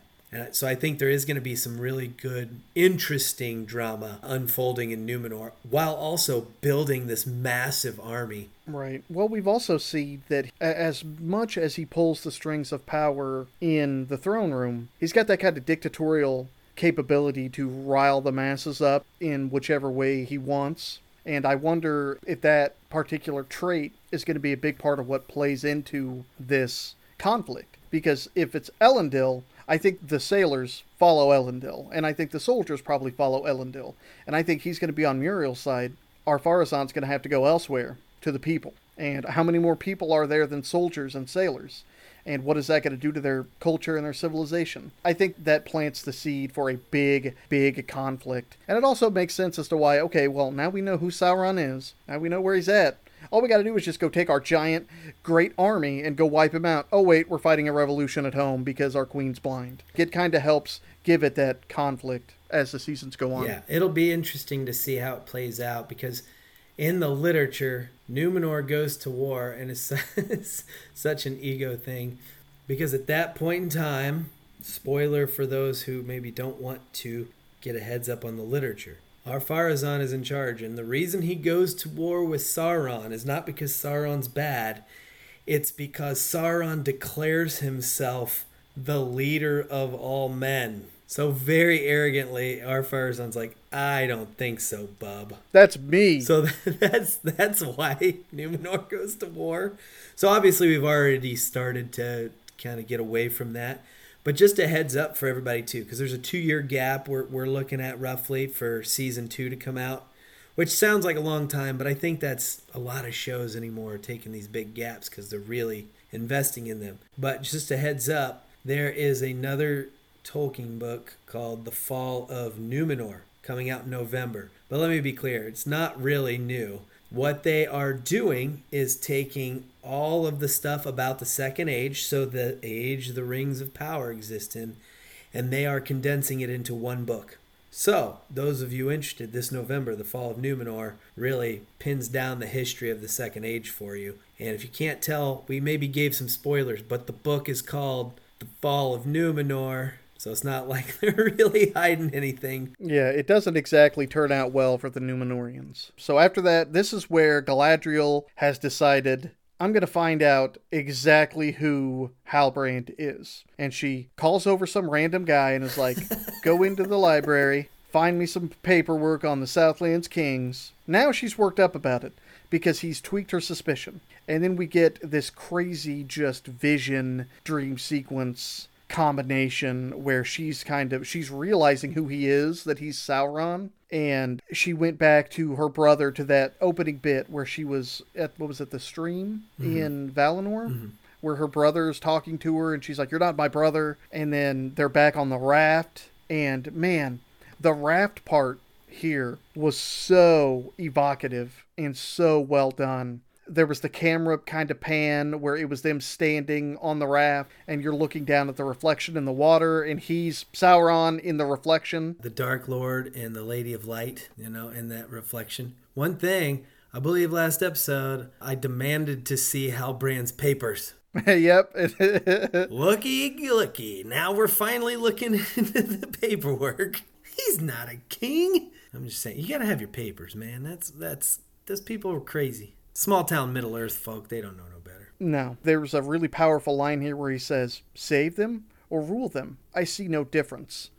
So I think there is going to be some really good, interesting drama unfolding in Numenor while also building this massive army. Right. Well, we've also seen that as much as he pulls the strings of power in the throne room, he's got that kind of dictatorial capability to rile the masses up in whichever way he wants. And I wonder if that particular trait is going to be a big part of what plays into this conflict. Because if it's Elendil, I think the sailors follow Elendil, and I think the soldiers probably follow Elendil. And I think he's going to be on Míriel's side. Ar-Pharazôn's going to have to go elsewhere to the people. And how many more people are there than soldiers and sailors? And what is that going to do to their culture and their civilization? I think that plants the seed for a big, big conflict. And it also makes sense as to why, okay, well, now we know who Sauron is. Now we know where he's at. All we got to do is just go take our giant, great army and go wipe him out. Oh, wait, we're fighting a revolution at home because our queen's blind. It kind of helps give it that conflict as the seasons go on. Yeah, it'll be interesting to see how it plays out because in the literature, Numenor goes to war and it's such an ego thing because at that point in time, spoiler for those who maybe don't want to get a heads up on the literature. Ar-Pharazôn is in charge, and the reason he goes to war with Sauron is not because Sauron's bad. It's because Sauron declares himself the leader of all men. So very arrogantly, Ar-Pharazôn's like, I don't think so, bub. That's me. So that's that's why Numenor goes to war. So obviously we've already started to kind of get away from that. But just a heads up for everybody too, because there's a two year gap we're, we're looking at roughly for season two to come out, which sounds like a long time, but I think that's a lot of shows anymore taking these big gaps because they're really investing in them. But just a heads up, there is another Tolkien book called The Fall of Numenor coming out in November. But let me be clear, it's not really new. What they are doing is taking all of the stuff about the Second Age, so the age the Rings of Power exist in, and they are condensing it into one book. So, those of you interested, this November, The Fall of Numenor really pins down the history of the Second Age for you. And if you can't tell, we maybe gave some spoilers, but the book is called The Fall of Numenor. So it's not like they're really hiding anything. Yeah, it doesn't exactly turn out well for the Numenorians. So after that, this is where Galadriel has decided I'm going to find out exactly who Halbrand is. And she calls over some random guy and is like, go into the library, find me some paperwork on the Southlands Kings. Now she's worked up about it because he's tweaked her suspicion. And then we get this crazy just vision dream sequence combination where she's kind of she's realizing who he is that he's Sauron. And she went back to her brother to that opening bit where she was at what was it the stream mm-hmm. in Valinor? Mm-hmm. Where her brother is talking to her and she's like you're not my brother. And then they're back on the raft. And man the raft part here was so evocative and so well done there was the camera kind of pan where it was them standing on the raft and you're looking down at the reflection in the water and he's Sauron in the reflection. The Dark Lord and the Lady of Light, you know, in that reflection. One thing, I believe last episode, I demanded to see Halbrand's papers. yep. Looky, looky. Now we're finally looking into the paperwork. He's not a king. I'm just saying, you gotta have your papers, man. That's that's those people are crazy. Small town Middle Earth folk, they don't know no better. No, there's a really powerful line here where he says, "Save them or rule them. I see no difference."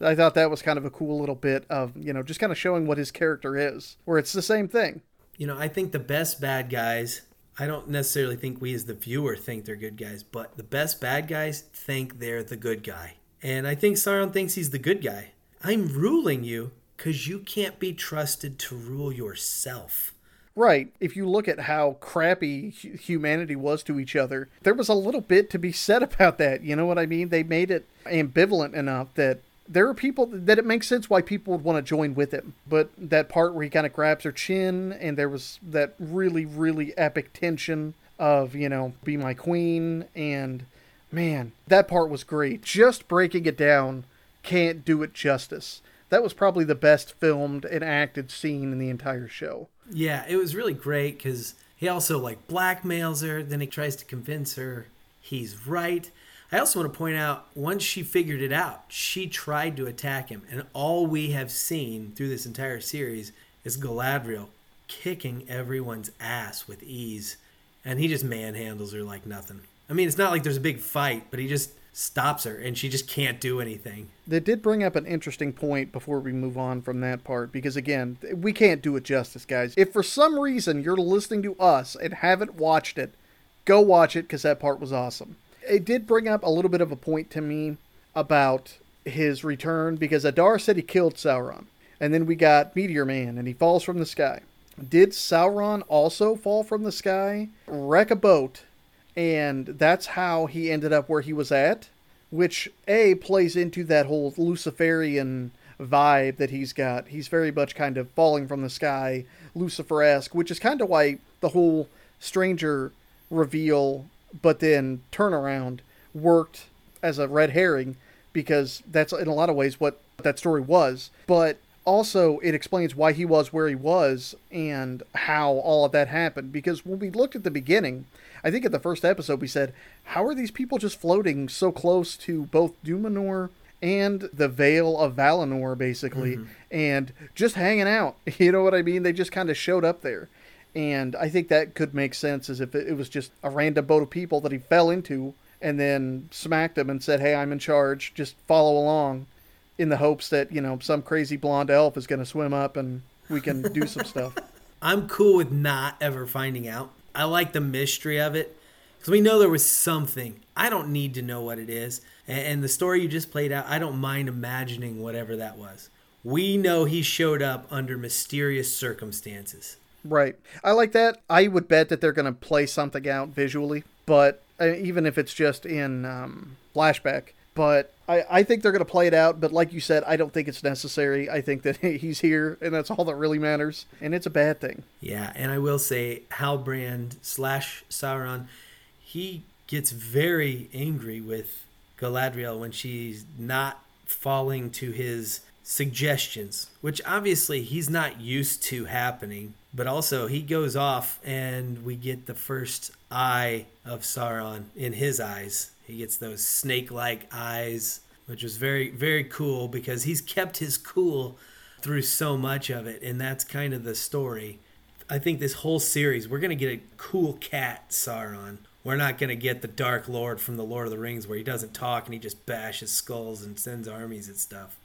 I thought that was kind of a cool little bit of, you know, just kind of showing what his character is, where it's the same thing. You know, I think the best bad guys, I don't necessarily think we as the viewer think they're good guys, but the best bad guys think they're the good guy. And I think Sauron thinks he's the good guy. I'm ruling you because you can't be trusted to rule yourself. Right. If you look at how crappy humanity was to each other, there was a little bit to be said about that. You know what I mean? They made it ambivalent enough that there are people that it makes sense why people would want to join with him. But that part where he kind of grabs her chin and there was that really, really epic tension of, you know, be my queen. And man, that part was great. Just breaking it down can't do it justice. That was probably the best filmed and acted scene in the entire show. Yeah, it was really great because he also like blackmails her, then he tries to convince her he's right I also want to point out once she figured it out, she tried to attack him, and all we have seen through this entire series is Galadriel kicking everyone's ass with ease, and he just manhandles her like nothing. I mean, it's not like there's a big fight, but he just stops her, and she just can't do anything. That did bring up an interesting point before we move on from that part, because again, we can't do it justice, guys. If for some reason you're listening to us and haven't watched it, go watch it because that part was awesome it did bring up a little bit of a point to me about his return because Adar said he killed Sauron. And then we got Meteor Man and he falls from the sky. Did Sauron also fall from the sky, wreck a boat, and that's how he ended up where he was at? Which, A, plays into that whole Luciferian vibe that he's got. He's very much kind of falling from the sky, Lucifer esque, which is kind of why the whole stranger reveal but then turnaround worked as a red herring because that's in a lot of ways what that story was. But also, it explains why he was where he was and how all of that happened. Because when we looked at the beginning, I think at the first episode we said, how are these people just floating so close to both Numenor and the Vale of Valinor, basically, mm-hmm. and just hanging out? You know what I mean? They just kind of showed up there. And I think that could make sense as if it was just a random boat of people that he fell into and then smacked them and said, Hey, I'm in charge. Just follow along in the hopes that, you know, some crazy blonde elf is going to swim up and we can do some stuff. I'm cool with not ever finding out. I like the mystery of it because we know there was something. I don't need to know what it is. And the story you just played out, I don't mind imagining whatever that was. We know he showed up under mysterious circumstances. Right. I like that. I would bet that they're going to play something out visually, but uh, even if it's just in um, flashback. But I, I think they're going to play it out. But like you said, I don't think it's necessary. I think that he's here, and that's all that really matters. And it's a bad thing. Yeah, and I will say, Halbrand slash Sauron, he gets very angry with Galadriel when she's not falling to his suggestions, which obviously he's not used to happening. But also, he goes off, and we get the first eye of Sauron in his eyes. He gets those snake like eyes, which was very, very cool because he's kept his cool through so much of it. And that's kind of the story. I think this whole series, we're going to get a cool cat Sauron. We're not going to get the Dark Lord from the Lord of the Rings where he doesn't talk and he just bashes skulls and sends armies and stuff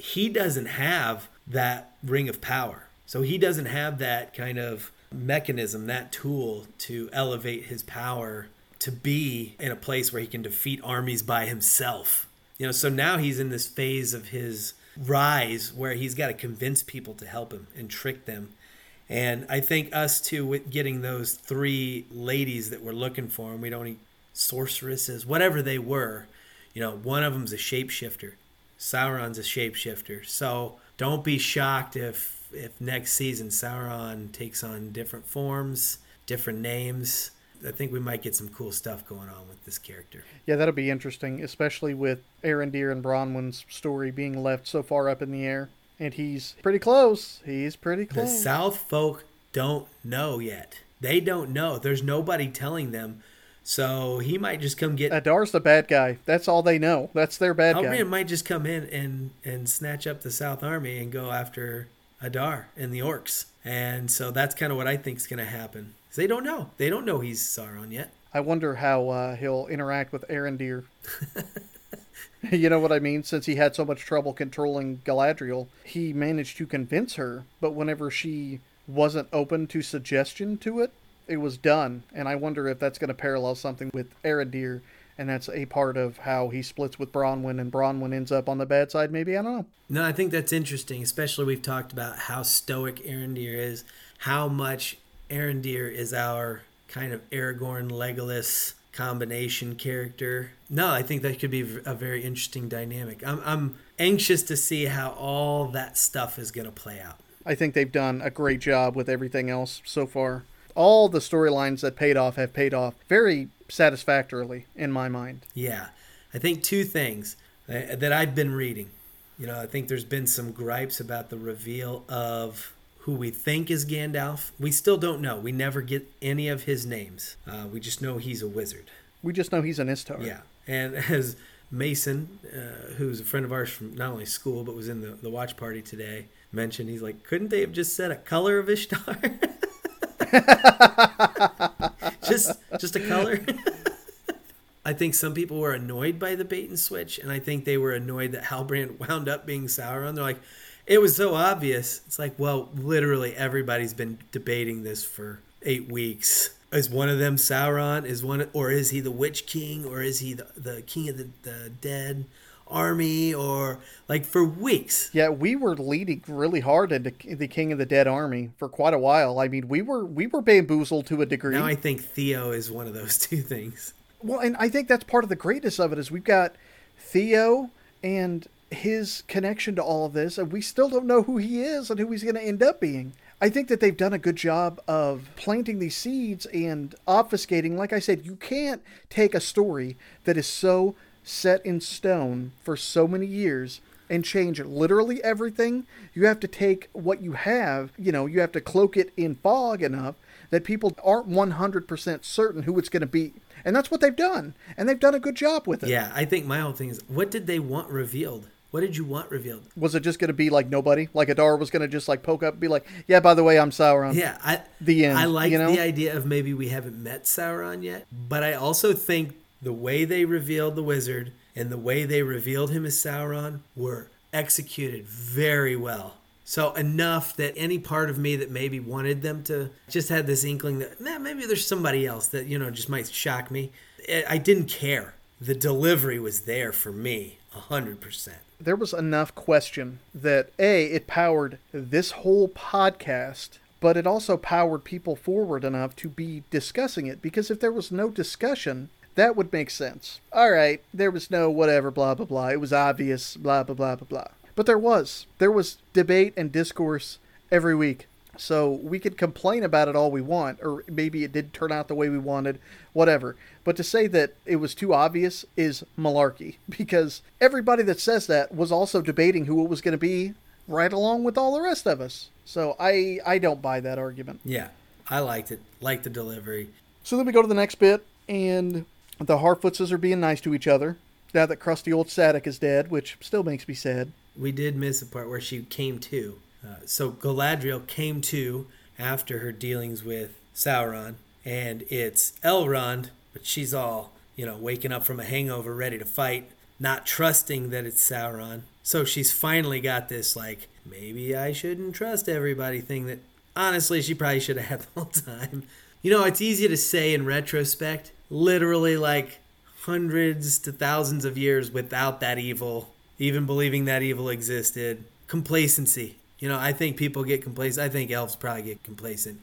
he doesn't have that ring of power. So he doesn't have that kind of mechanism, that tool to elevate his power to be in a place where he can defeat armies by himself. You know, so now he's in this phase of his rise where he's got to convince people to help him and trick them. And I think us too, with getting those three ladies that we're looking for, and we don't need sorceresses, whatever they were. You know, one of them's a shapeshifter. Sauron's a shapeshifter. So don't be shocked if if next season Sauron takes on different forms, different names. I think we might get some cool stuff going on with this character. Yeah, that'll be interesting, especially with Arondir and Bronwyn's story being left so far up in the air. And he's pretty close. He's pretty close. The South folk don't know yet. They don't know. There's nobody telling them So he might just come get. Adar's the bad guy. That's all they know. That's their bad guy. Halbrand might just come in and and snatch up the South Army and go after Adar and the orcs. And so that's kind of what I think is going to happen. They don't know. They don't know he's Sauron yet. I wonder how uh, he'll interact with Arondir. you know what I mean? Since he had so much trouble controlling Galadriel, he managed to convince her, but whenever she wasn't open to suggestion to it, it was done. And I wonder if that's going to parallel something with Arondir, and that's a part of how he splits with Bronwyn, and Bronwyn ends up on the bad side. Maybe I don't know. No, I think that's interesting. Especially we've talked about how stoic Arondir is, how much Arondir is our kind of Aragorn Legolas combination character. No, I think that could be a very interesting dynamic. I'm, I'm anxious to see how all that stuff is going to play out. I think they've done a great job with everything else so far. All the storylines that paid off have paid off very satisfactorily in my mind. Yeah. I think two things that I've been reading. You know, I think there's been some gripes about the reveal of who we think is Gandalf. We still don't know. We never get any of his names. Uh, we just know he's a wizard. We just know he's an Istar. Yeah. And as Mason, uh, who's a friend of ours from not only school but was in the, the watch party today, mentioned, he's like, couldn't they have just said a color of Istar? just just a color. I think some people were annoyed by the bait and switch, and I think they were annoyed that Halbrand wound up being Sauron. They're like, it was so obvious. It's like, well, literally everybody's been debating this for eight weeks. Is one of them Sauron? Is one, or is he the Witch King, or is he the, the King of the, the Dead? Army or like for weeks. Yeah, we were leading really hard into the King of the Dead army for quite a while. I mean, we were we were bamboozled to a degree. Now I think Theo is one of those two things. Well, and I think that's part of the greatness of it is we've got Theo and his connection to all of this, and we still don't know who he is and who he's going to end up being. I think that they've done a good job of planting these seeds and obfuscating. Like I said, you can't take a story that is so set in stone for so many years and change literally everything. You have to take what you have, you know, you have to cloak it in fog enough that people aren't 100% certain who it's going to be. And that's what they've done. And they've done a good job with it. Yeah, I think my whole thing is what did they want revealed? What did you want revealed? Was it just going to be like nobody? Like Adar was going to just like poke up and be like, "Yeah, by the way, I'm Sauron." Yeah, I the end. I like you know? the idea of maybe we haven't met Sauron yet, but I also think the way they revealed the wizard and the way they revealed him as Sauron were executed very well. So enough that any part of me that maybe wanted them to just had this inkling that man, maybe there's somebody else that you know just might shock me. I didn't care. The delivery was there for me, hundred percent there was enough question that A, it powered this whole podcast, but it also powered people forward enough to be discussing it because if there was no discussion, that would make sense. All right, there was no whatever, blah, blah, blah. It was obvious, blah, blah, blah, blah, blah. But there was. There was debate and discourse every week. So we could complain about it all we want, or maybe it didn't turn out the way we wanted, whatever. But to say that it was too obvious is malarkey, because everybody that says that was also debating who it was going to be right along with all the rest of us. So I I don't buy that argument. Yeah, I liked it. Liked the delivery. So then we go to the next bit, and the Harfootses are being nice to each other now that crusty old Sadoc is dead, which still makes me sad. We did miss a part where she came to. Uh, so Galadriel came to after her dealings with Sauron, and it's Elrond, but she's all, you know, waking up from a hangover, ready to fight, not trusting that it's Sauron. So she's finally got this, like, maybe I shouldn't trust everybody thing that honestly she probably should have had the whole time. You know, it's easy to say in retrospect, literally like hundreds to thousands of years without that evil, even believing that evil existed. Complacency you know, I think people get complacent. I think elves probably get complacent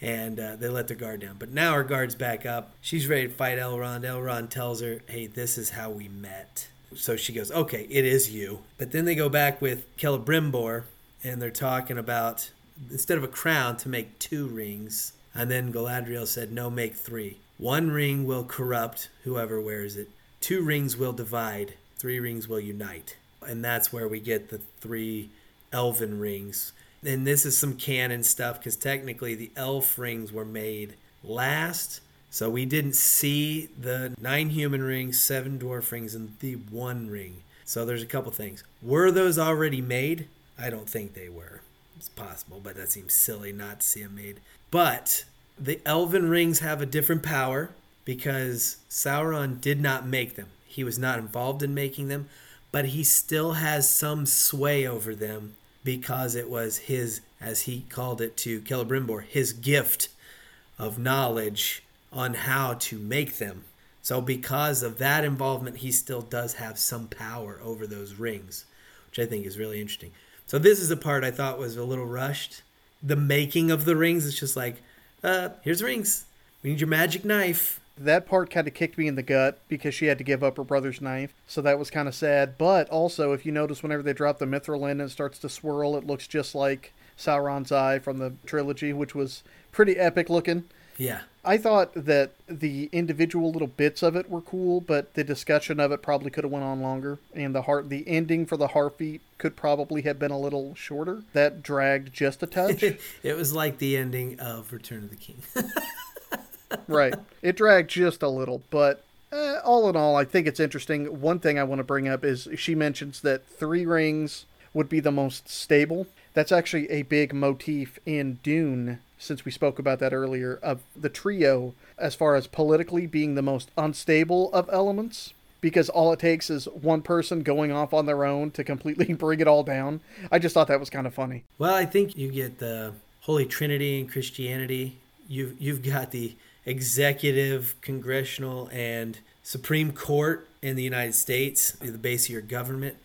and uh, they let their guard down. But now her guard's back up. She's ready to fight Elrond. Elrond tells her, hey, this is how we met. So she goes, okay, it is you. But then they go back with Celebrimbor and they're talking about instead of a crown to make two rings. And then Galadriel said, no, make three. One ring will corrupt whoever wears it. Two rings will divide. Three rings will unite. And that's where we get the three elven rings. And this is some canon stuff because technically the elf rings were made last So we didn't see the nine human rings, seven dwarf rings, and the one ring. So there's a couple things. Were those already made? I don't think they were. It's possible, but that seems silly not to see them made. But the elven rings have a different power because Sauron did not make them. He was not involved in making them, but he still has some sway over them because it was his, as he called it to Celebrimbor, his gift of knowledge on how to make them. So, because of that involvement, he still does have some power over those rings, which I think is really interesting. So, this is the part I thought was a little rushed. The making of the rings is just like, uh, here's rings. We need your magic knife. That part kind of kicked me in the gut because she had to give up her brother's knife. So that was kind of sad. But also, if you notice, whenever they drop the mithril in and it starts to swirl, it looks just like Sauron's eye from the trilogy, which was pretty epic looking. Yeah. I thought that the individual little bits of it were cool, but the discussion of it probably could have went on longer, and the heart, the ending for the Harfeet could probably have been a little shorter. That dragged just a touch. it was like the ending of Return of the King. right. It dragged just a little, but uh, all in all, I think it's interesting. One thing I want to bring up is she mentions that three rings would be the most stable. That's actually a big motif in Dune since we spoke about that earlier, of the trio as far as politically being the most unstable of elements. Because all it takes is one person going off on their own to completely bring it all down. I just thought that was kind of funny. Well, I think you get the Holy Trinity in Christianity. You've you've got the executive, congressional, and Supreme Court in the United States, the base of your government.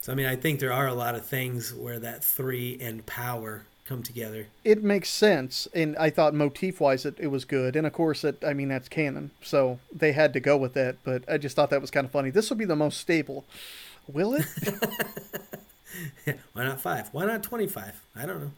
So I mean, I think there are a lot of things where that three and power come together. It makes sense, and I thought motif-wise it, it was good, and of course, it, I mean that's canon, so they had to go with that. But I just thought that was kind of funny. This will be the most stable. Will it? Why not five? Why not twenty-five? I don't know.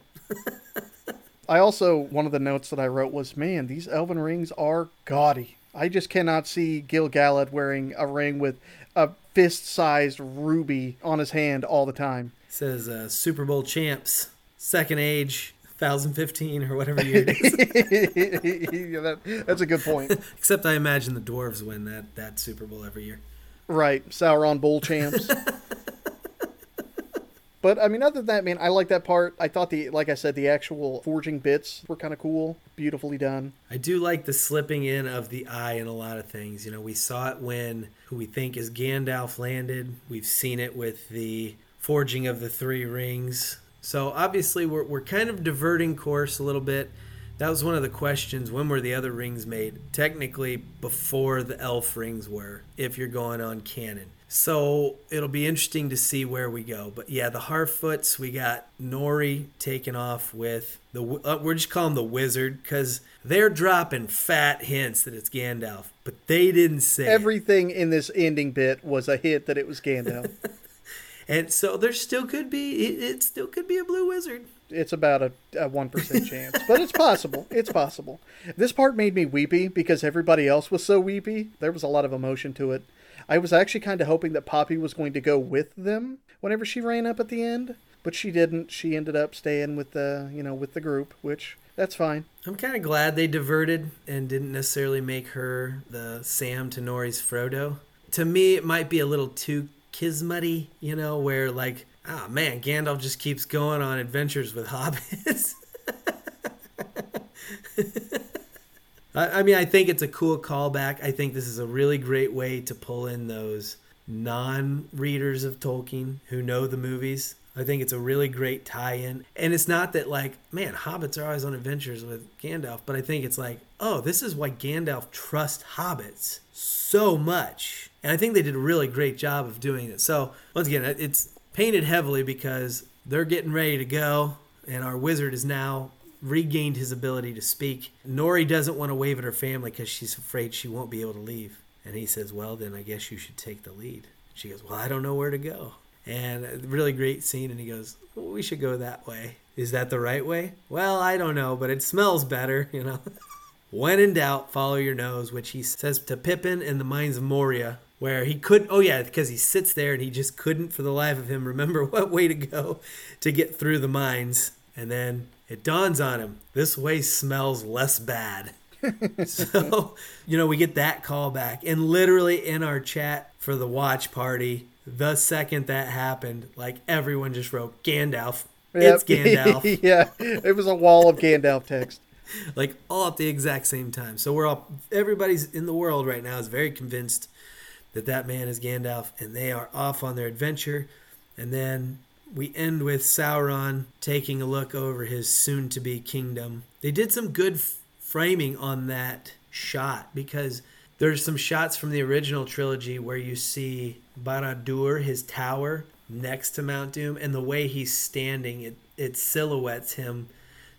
I also one of the notes that I wrote was, man, these elven rings are gaudy. I just cannot see Gil Galad wearing a ring with a fist-sized ruby on his hand all the time. It says uh, Super Bowl champs second age 1015 or whatever year it is. yeah, that, that's a good point. Except I imagine the dwarves win that, that Super Bowl every year. Right. Sauron Bowl champs. but I mean, other than that, man, I like that part. I thought the, like I said, the actual forging bits were kind of cool, beautifully done. I do like the slipping in of the eye in a lot of things. You know, we saw it when who we think is Gandalf landed. We've seen it with the forging of the three rings so obviously we're, we're kind of diverting course a little bit. That was one of the questions. When were the other rings made? Technically, before the elf rings were, if you're going on canon. So it'll be interesting to see where we go. But yeah, the Harfoots, we got Nori taken off with the. Uh, we're just calling the Wizard because they're dropping fat hints that it's Gandalf, but they didn't say everything it. in this ending bit was a hint that it was Gandalf. And so there still could be it, it still could be a blue wizard. It's about a one percent chance, but it's possible. It's possible. This part made me weepy because everybody else was so weepy. There was a lot of emotion to it. I was actually kind of hoping that Poppy was going to go with them whenever she ran up at the end, but she didn't. She ended up staying with the you know with the group, which that's fine. I'm kind of glad they diverted and didn't necessarily make her the Sam to Nori's Frodo. To me, it might be a little too Kismutty, you know, where like, ah oh, man, Gandalf just keeps going on adventures with hobbits. I, I mean, I think it's a cool callback. I think this is a really great way to pull in those non-readers of Tolkien who know the movies. I think it's a really great tie-in. And it's not that like, man, hobbits are always on adventures with Gandalf, but I think it's like, oh, this is why Gandalf trusts hobbits so much and I think they did a really great job of doing it. So once again, it's painted heavily because they're getting ready to go, and our wizard has now regained his ability to speak. Nori doesn't want to wave at her family because she's afraid she won't be able to leave. And he says, Well, then I guess you should take the lead. She goes, Well, I don't know where to go. And a really great scene. And he goes, well, We should go that way. Is that the right way? Well, I don't know, but it smells better, you know. when in doubt, follow your nose, which he says to Pippin in the Mines of Moria where he could oh yeah because he sits there and he just couldn't for the life of him remember what way to go to get through the mines and then it dawns on him this way smells less bad so, you know, we get that call back. And literally in our chat for the watch party, the second that happened, like everyone just wrote Gandalf. Yep. It's Gandalf. yeah, it was a wall of Gandalf text. like all at the exact same time. So we're all, everybody's in the world right now is very convinced that that man is Gandalf, and they are off on their adventure. And then we end with Sauron taking a look over his soon to be kingdom. They did some good f- framing on that shot because there's some shots from the original trilogy where you see Barad-dûr, his tower, next to Mount Doom, and the way he's standing, it, it silhouettes him.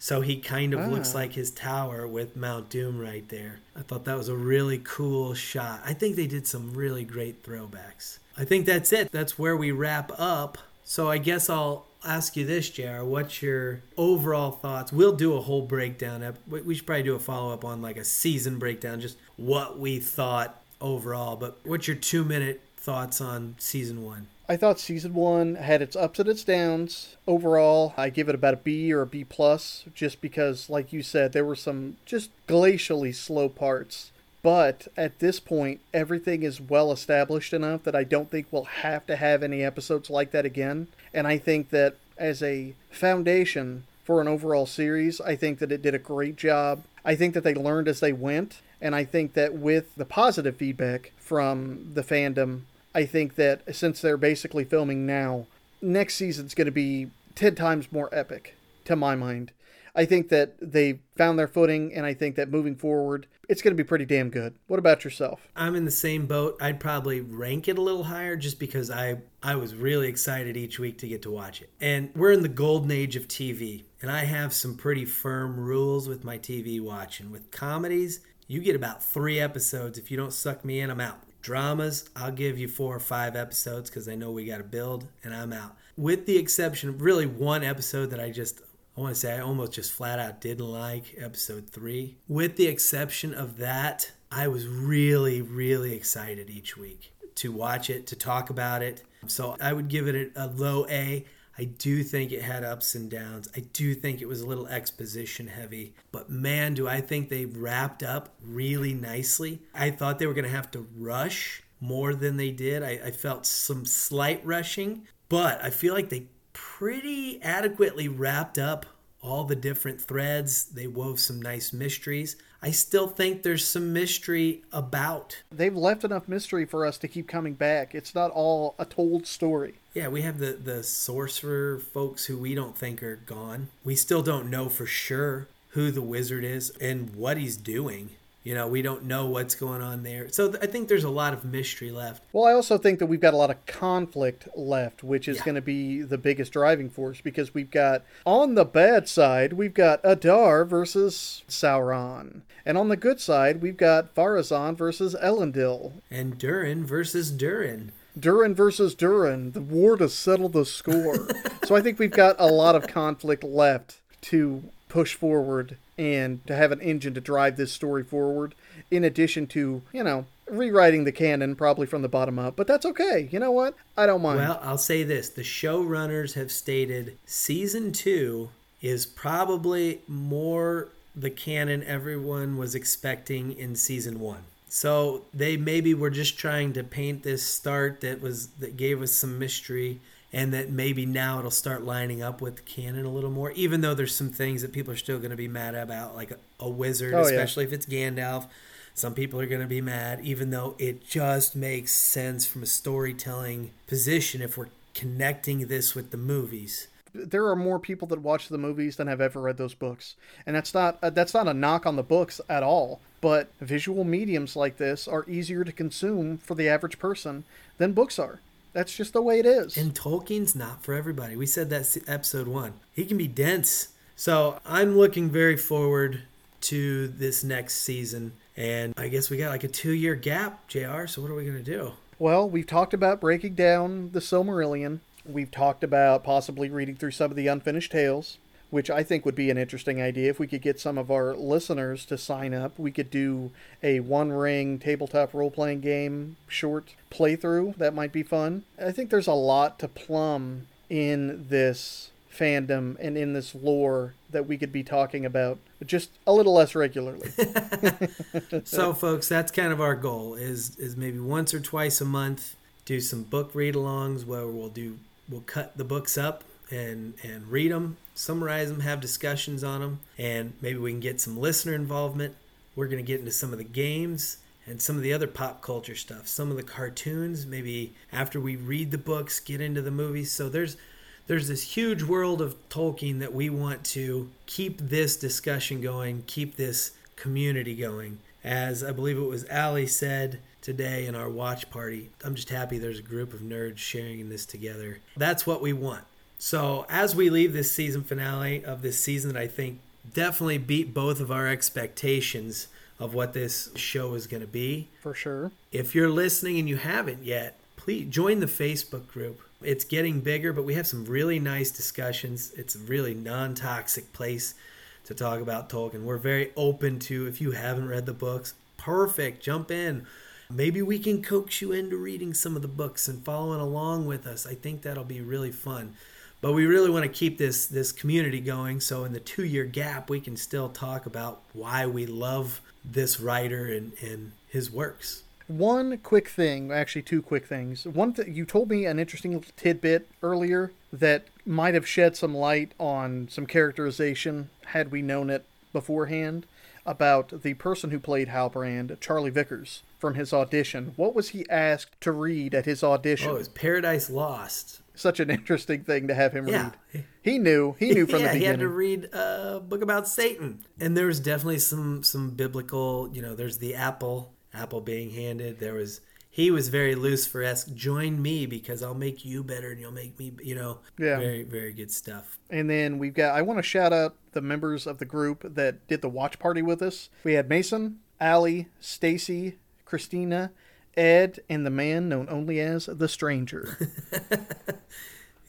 So he kind of ah. looks like his tower with Mount Doom right there. I thought that was a really cool shot. I think they did some really great throwbacks. I think that's it. That's where we wrap up so I guess I'll ask you this, JR. What's your overall thoughts? We'll do a whole breakdown. We should probably do a follow up on like a season breakdown, just what we thought overall. But what's your two minute thoughts on season one? I thought season one had its ups and its downs. Overall, I give it about a B or a B plus, just because, like you said, there were some just glacially slow parts. But at this point, everything is well established enough that I don't think we'll have to have any episodes like that again. And I think that as a foundation for an overall series, I think that it did a great job. I think that they learned as they went. And I think that with the positive feedback from the fandom, I think that since they're basically filming now, next season's going to be 10 times more epic, to my mind. I think that they found their footing, and I think that moving forward, it's going to be pretty damn good. What about yourself? I'm in the same boat. I'd probably rank it a little higher just because I I was really excited each week to get to watch it. And we're in the golden age of TV, and I have some pretty firm rules with my TV watching. With comedies, you get about 3 episodes. If you don't suck me in, I'm out. Dramas, I'll give you 4 or 5 episodes cuz I know we got to build and I'm out. With the exception of really one episode that I just I want to say I almost just flat out didn't like episode three. With the exception of that, I was really, really excited each week to watch it, to talk about it. So I would give it a, low A. I do think it had ups and downs. I do think it was a little exposition heavy. But man, do I think they wrapped up really nicely. I thought they were going to have to rush more than they did. I, I felt some slight rushing, but I feel like they pretty adequately wrapped up all the different threads. They wove some nice mysteries. I still think there's some mystery about. They've left enough mystery for us to keep coming back. It's not all a told story. Yeah, we have the the sorcerer folks who we don't think are gone. We still don't know for sure who the wizard is and what he's doing. You know, we don't know what's going on there. So I think there's a lot of mystery left. Well, I also think that we've got a lot of conflict left, which is yeah. going to be the biggest driving force because we've got on the bad side, we've got Adar versus Sauron. And on the good side, we've got Pharazôn versus Elendil. And Durin versus Durin. Durin versus Durin, the war to settle the score. so I think we've got a lot of conflict left to push forward and to have an engine to drive this story forward, in addition to, you know, rewriting the canon probably from the bottom up. But that's okay. You know what? I don't mind. Well, I'll say this the showrunners have stated season two is probably more the canon everyone was expecting in season one. So they maybe were just trying to paint this start that was that gave us some mystery and that maybe now it'll start lining up with canon a little more. Even though there's some things that people are still going to be mad about, like a, a wizard, oh, especially yeah. if it's Gandalf. Some people are going to be mad, even though it just makes sense from a storytelling position if we're connecting this with the movies. There are more people that watch the movies than have ever read those books, and that's not uh, that's not a knock on the books at all. But visual mediums like this are easier to consume for the average person than books are. That's just the way it is. And Tolkien's not for everybody. We said that episode one. He can be dense. So I'm looking very forward to this next season. And I guess we got like a two year gap, JR. So what are we going to do? Well, we've talked about breaking down the Silmarillion. We've talked about possibly reading through some of the unfinished tales which I think would be an interesting idea. If we could get some of our listeners to sign up, we could do a one ring tabletop role playing game short playthrough. That might be fun. I think there's a lot to plumb in this fandom and in this lore that we could be talking about just a little less regularly. so folks, that's kind of our goal is is maybe once or twice a month do some book read-alongs where we'll do we'll cut the books up and and read them, summarize them, have discussions on them, and maybe we can get some listener involvement. We're going to get into some of the games and some of the other pop culture stuff, some of the cartoons, maybe after we read the books, get into the movies. So there's there's this huge world of Tolkien that we want to keep this discussion going, keep this community going. As I believe it was Ali said today in our watch party, I'm just happy there's a group of nerds sharing this together. That's what we want. So as we leave this season finale of this season that I think definitely beat both of our expectations of what this show is going to be. For sure. If you're listening and you haven't yet, please join the Facebook group. It's getting bigger, but we have some really nice discussions. It's a really non toxic place to talk about Tolkien. We're very open to, if you haven't read the books, perfect, jump in. Maybe we can coax you into reading some of the books and following along with us. I think that'll be really fun. But we really want to keep this this community going so in the 2-year gap we can still talk about why we love this writer and and his works. One quick thing, actually two quick things. One thing you told me an interesting tidbit earlier that might have shed some light on some characterization had we known it beforehand about the person who played Halbrand, Charlie Vickers, from his audition. What was he asked to read at his audition? Oh, it was Paradise Lost. Such an interesting thing to have him yeah. read. He knew. He knew from yeah, the beginning. he had to read a book about Satan, and there was definitely some some biblical. You know, there's the apple apple being handed. There was he was very Lucifer-esque. Join me because I'll make you better and you'll make me, you know, yeah. very, very good stuff. And then we've got, I want to shout out the members of the group that did the watch party with us. We had Mason, Allie, Stacy, Christina, Ed, and the man known only as the Stranger.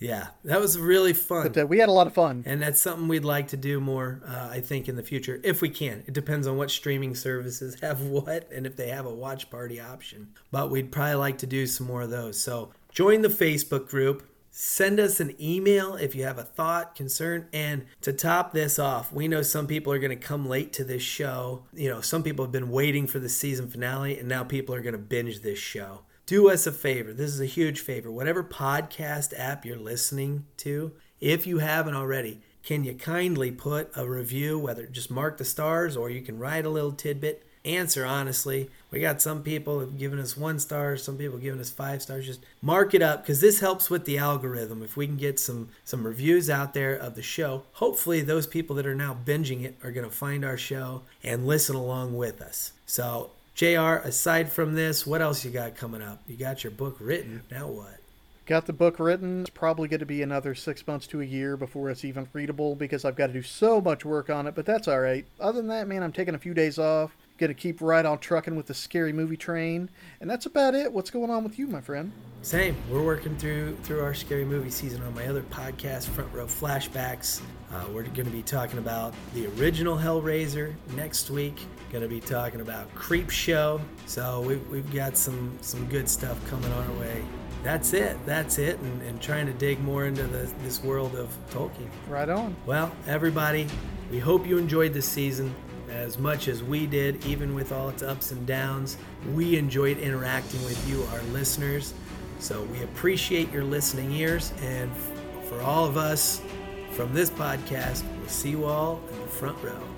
Yeah, that was really fun. But uh, we had a lot of fun, and that's something we'd like to do more. Uh, I think in the future, if we can. It depends on what streaming services have what, and if they have a watch party option. But we'd probably like to do some more of those. So join the Facebook group. Send us an email if you have a thought, concern. And to top this off, we know some people are going to come late to this show. You know, some people have been waiting for the season finale, and now people are going to binge this show do us a favor. This is a huge favor. Whatever podcast app you're listening to, if you haven't already, can you kindly put a review, whether just mark the stars or you can write a little tidbit? Answer honestly. We got some people giving us one star, some people giving us five stars. Just mark it up because this helps with the algorithm. If we can get some some reviews out there of the show, hopefully those people that are now binging it are going to find our show and listen along with us. So JR, aside from this, what else you got coming up? You got your book written. Now what? Got the book written. It's probably going to be another six months to a year before it's even readable because I've got to do so much work on it, but that's all right. Other than that, man, I'm taking a few days off. Gonna keep right on trucking with the scary movie train, and that's about it. What's going on with you, my friend? Same. We're working through through our scary movie season on my other podcast, Front Row Flashbacks. Uh, we're going to be talking about the original Hellraiser next week. Going to be talking about Creep Show. So we've, we've got some some good stuff coming our way. That's it. That's it. And, and trying to dig more into the, this world of Tolkien. Right on. Well, everybody, we hope you enjoyed this season as much as we did, even with all its ups and downs. We enjoyed interacting with you, our listeners. So we appreciate your listening ears. And for all of us from this podcast, we'll see you all in the front row.